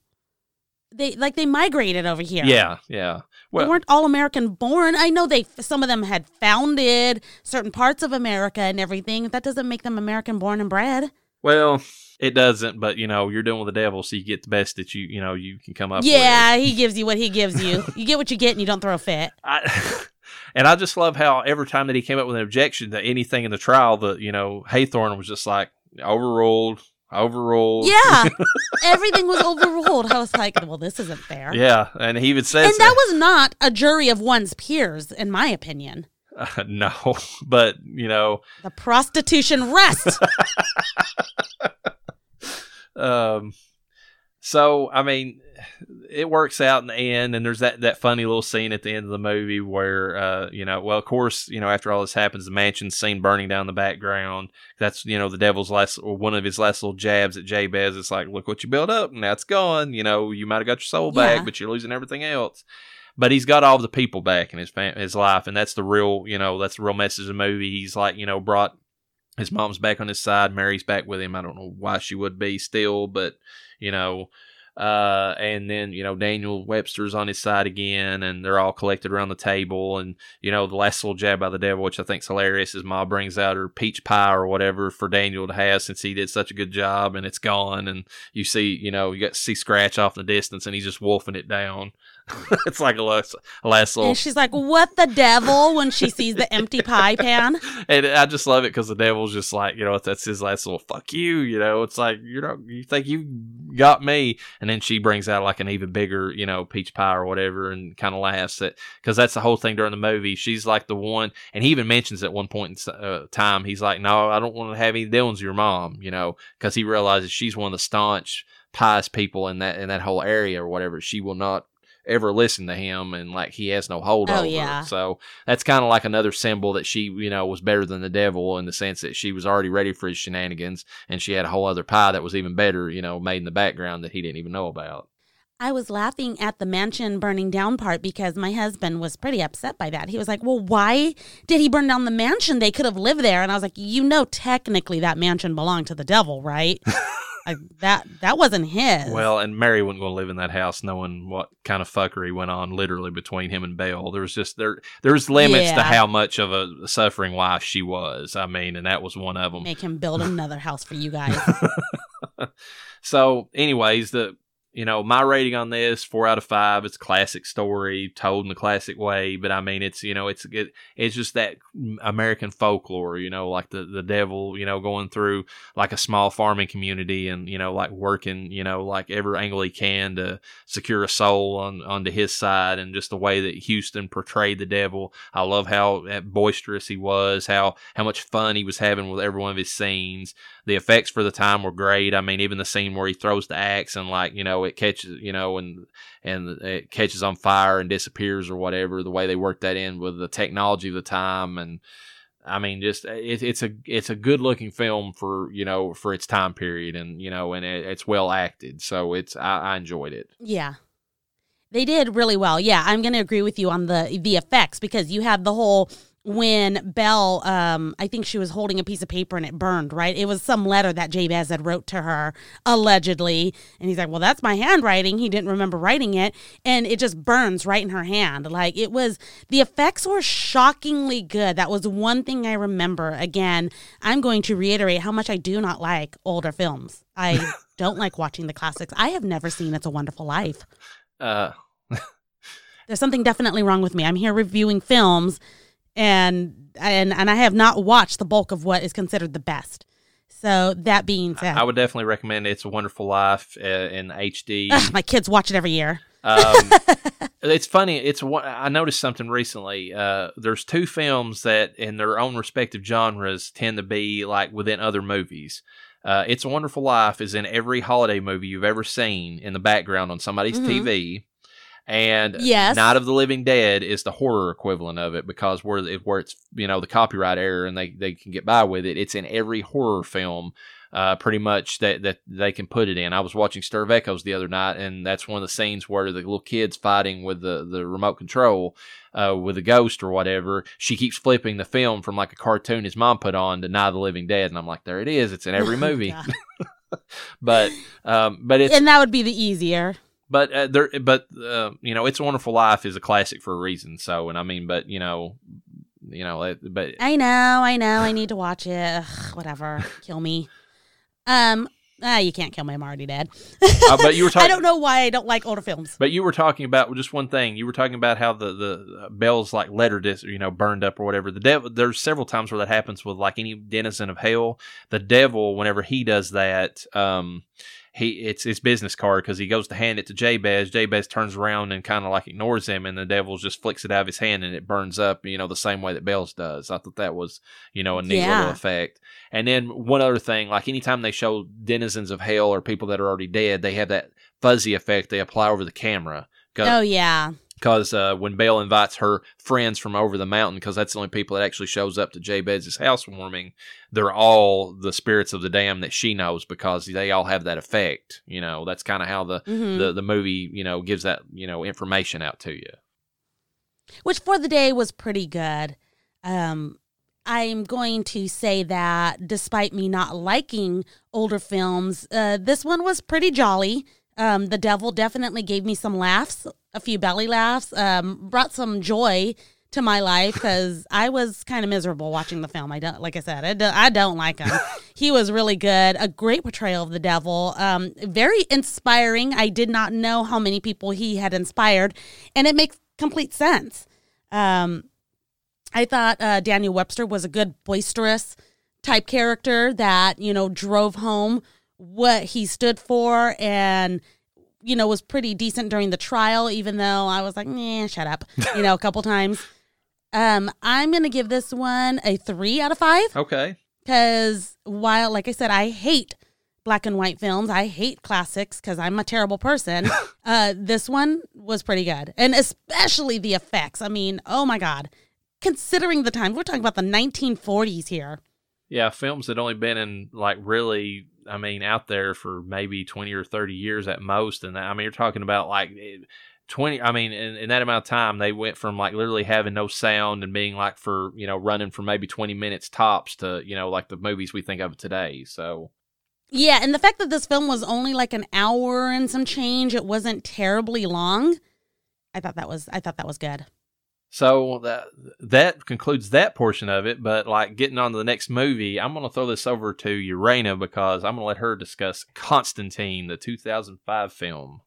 They like they migrated over here. Yeah yeah well, they weren't all American born. I know they some of them had founded certain parts of America and everything. That doesn't make them American born and bred. Well, it doesn't, but you know, you're dealing with the devil, so you get the best that you you know you can come up yeah, with. he gives you what he gives you. you get what you get and you don't throw a fit. I, and I just love how every time that he came up with an objection to anything in the trial, the you know, Hathorne was just like overruled, overruled. Yeah, everything was overruled. I was like, well, this isn't fair. Yeah, and he would say, and that was not a jury of one's peers, in my opinion. Uh, no, but you know, the prostitution rest. um, so I mean, it works out in the end, and there's that that funny little scene at the end of the movie where, uh, you know, well, of course, you know, after all this happens, the mansion's seen burning down in the background. That's you know the devil's last or one of his last little jabs at Jabez. It's like, look what you built up, and now it's gone. You know, you might have got your soul back, yeah. but you're losing everything else. But he's got all the people back in his fam- his life, and that's the real, you know, that's the real message of the movie. He's like, you know, brought his mom's back on his side. Mary's back with him. I don't know why she would be still, but you know uh, and then, you know, Daniel Webster's on his side again, and they're all collected around the table. And, you know, the last little jab by the devil, which I think's hilarious, is Ma brings out her peach pie or whatever for Daniel to have since he did such a good job, and it's gone. And you see, you know, you got to see Scratch off in the distance, and he's just wolfing it down. it's like a last, little. And she's like, "What the devil?" When she sees the empty pie pan. And I just love it because the devil's just like, you know, that's his last little "fuck you." You know, it's like you know, you think you got me, and then she brings out like an even bigger, you know, peach pie or whatever, and kind of laughs at because that's the whole thing during the movie. She's like the one, and he even mentions at one point in uh, time, he's like, "No, I don't want to have any dealings with your mom," you know, because he realizes she's one of the staunch pious people in that in that whole area or whatever. She will not ever listen to him and like he has no hold oh, over yeah. So that's kind of like another symbol that she, you know, was better than the devil in the sense that she was already ready for his shenanigans and she had a whole other pie that was even better, you know, made in the background that he didn't even know about. I was laughing at the mansion burning down part because my husband was pretty upset by that. He was like, Well, why did he burn down the mansion? They could have lived there. And I was like, You know, technically that mansion belonged to the devil, right? I, that that wasn't his. Well, and Mary wasn't going to live in that house, knowing what kind of fuckery went on literally between him and Belle. There was just there there's limits yeah. to how much of a suffering wife she was. I mean, and that was one of them. Make him build another house for you guys. so, anyways, the you know, my rating on this four out of five. It's a classic story told in the classic way, but I mean, it's you know, it's it, it's just that American folklore, you know, like the the devil, you know, going through like a small farming community and you know, like working, you know, like every angle he can to secure a soul on onto his side, and just the way that Huston portrayed the devil. I love how eh, boisterous he was, how how much fun he was having with every one of his scenes. The effects for the time were great. I mean, even the scene where he throws the axe and like you know it catches you know and and it catches on fire and disappears or whatever. The way they worked that in with the technology of the time and. I mean, just eh, it, it's a it's a good looking film for you know for its time period, and you know, and it, it's well acted, so it's I, I enjoyed it. Yeah, they did really well. Yeah, I'm going to agree with you on the the effects because you had the whole when Belle, um, I think she was holding a piece of paper and it burned, right? It was some letter that Jabez had wrote to her, allegedly. And he's like, well, that's my handwriting. He didn't remember writing it. And it just burns right in her hand. Like it was, the effects were shockingly good. That was one thing I remember. Again, I'm going to reiterate how much I do not like older films. I don't like watching the classics. I have never seen It's a Wonderful Life. Uh, There's something definitely wrong with me. I'm here reviewing films and and and I have not watched the bulk of what is considered the best. So that being said, I would definitely recommend "It's a Wonderful Life" uh, in HD. Ugh, my kids watch it every year. um, it's funny. It's I noticed something recently. Uh, there's two films that, in their own respective genres, tend to be like within other movies. Uh, "It's a Wonderful Life" is in every holiday movie you've ever seen in the background on somebody's mm-hmm. TV and yes. Night of the Living Dead is the horror equivalent of it because where it, where it's you know the copyright error and they, they can get by with it. It's in every horror film, uh, pretty much that that they can put it in. I was watching Stir of Echoes the other night, and that's one of the scenes where the little kid's fighting with the the remote control. Uh, with a ghost or whatever, she keeps flipping the film from like a cartoon his mom put on to Night of the Living Dead, and I'm like, there it is. It's in every movie. but um, but it's and that would be the easier but uh, there, but uh, you know, "It's a Wonderful Life" is a classic for a reason. So, and I mean, but you know, you know, but I know, I know, I need to watch it. Ugh, whatever, kill me. Um, ah, you can't kill me. I'm already dead. uh, but you were talking. I don't know why I don't like older films. But you were talking about just one thing. You were talking about how the the uh, Belle's like letter disc, you know, burned up or whatever. The devil. There's several times where that happens with like any denizen of hell. The devil, whenever he does that, um he it's his business card because he goes to hand it to Jabez. Jabez turns around and kind of like ignores him, and the devil just flicks it out of his hand and it burns up. You know, the same way that Belle's does. I thought that was you know a neat yeah. little effect. And then one other thing, like anytime they show denizens of hell or people that are already dead, they have that fuzzy effect they apply over the camera. Go, Oh yeah because uh, when Belle invites her friends from over the mountain, because that's the only people that actually shows up to Jabez's housewarming, they're all the spirits of the dam that she knows because they all have that effect. You know, that's kind of how the, mm-hmm. the the movie you know gives that you know information out to you. Which for the day was pretty good. Um, I'm going to say that despite me not liking older films, uh, this one was pretty jolly. Um, the devil definitely gave me some laughs, a few belly laughs, um, brought some joy to my life because I was kind of miserable watching the film. I don't, like I said, I don't, I don't like him. he was really good. A great portrayal of the devil. Um, very inspiring. I did not know how many people he had inspired, and it makes complete sense. Um, I thought uh, Daniel Webster was a good boisterous type character that you know drove home what he stood for and you know was pretty decent during the trial even though i was like nah shut up you know a couple times. Um i'm gonna give this one a three out of five. Okay. Because while like i said i hate black and white films i hate classics because i'm a terrible person uh this one was pretty good. And especially the effects. I mean oh my god. Considering the time we're talking about the 1940s here. Yeah films that only been in like really I mean, out there for maybe 20 or 30 years at most. And I mean, you're talking about like eh, 20, I mean, in, in, that amount of time, they went from like literally having no sound and being like for, you know, running for maybe 20 minutes tops to, you know, like the movies we think of today. So. Yeah. And the fact that this film was only like an hour and some change, it wasn't terribly long. I thought that was, I thought that was good. So that that concludes that portion of it. But like getting on to the next movie, I'm gonna throw this over to Urena because I'm gonna let her discuss Constantine, the 2005 film.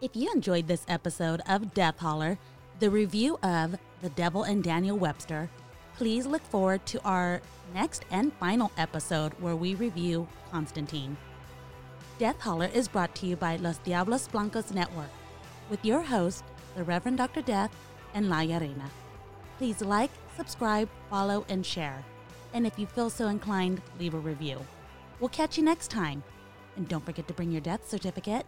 If you enjoyed this episode of Death Holler, the review of The Devil and Daniel Webster, please look forward to our next and final episode where we review Constantine. Death Holler is brought to you by Los Diablos Blancos Network with your host, the Reverend Dr. Death and La Arena. Please like, subscribe, follow, and share. And if you feel so inclined, leave a review. We'll catch you next time. And don't forget to bring your death certificate.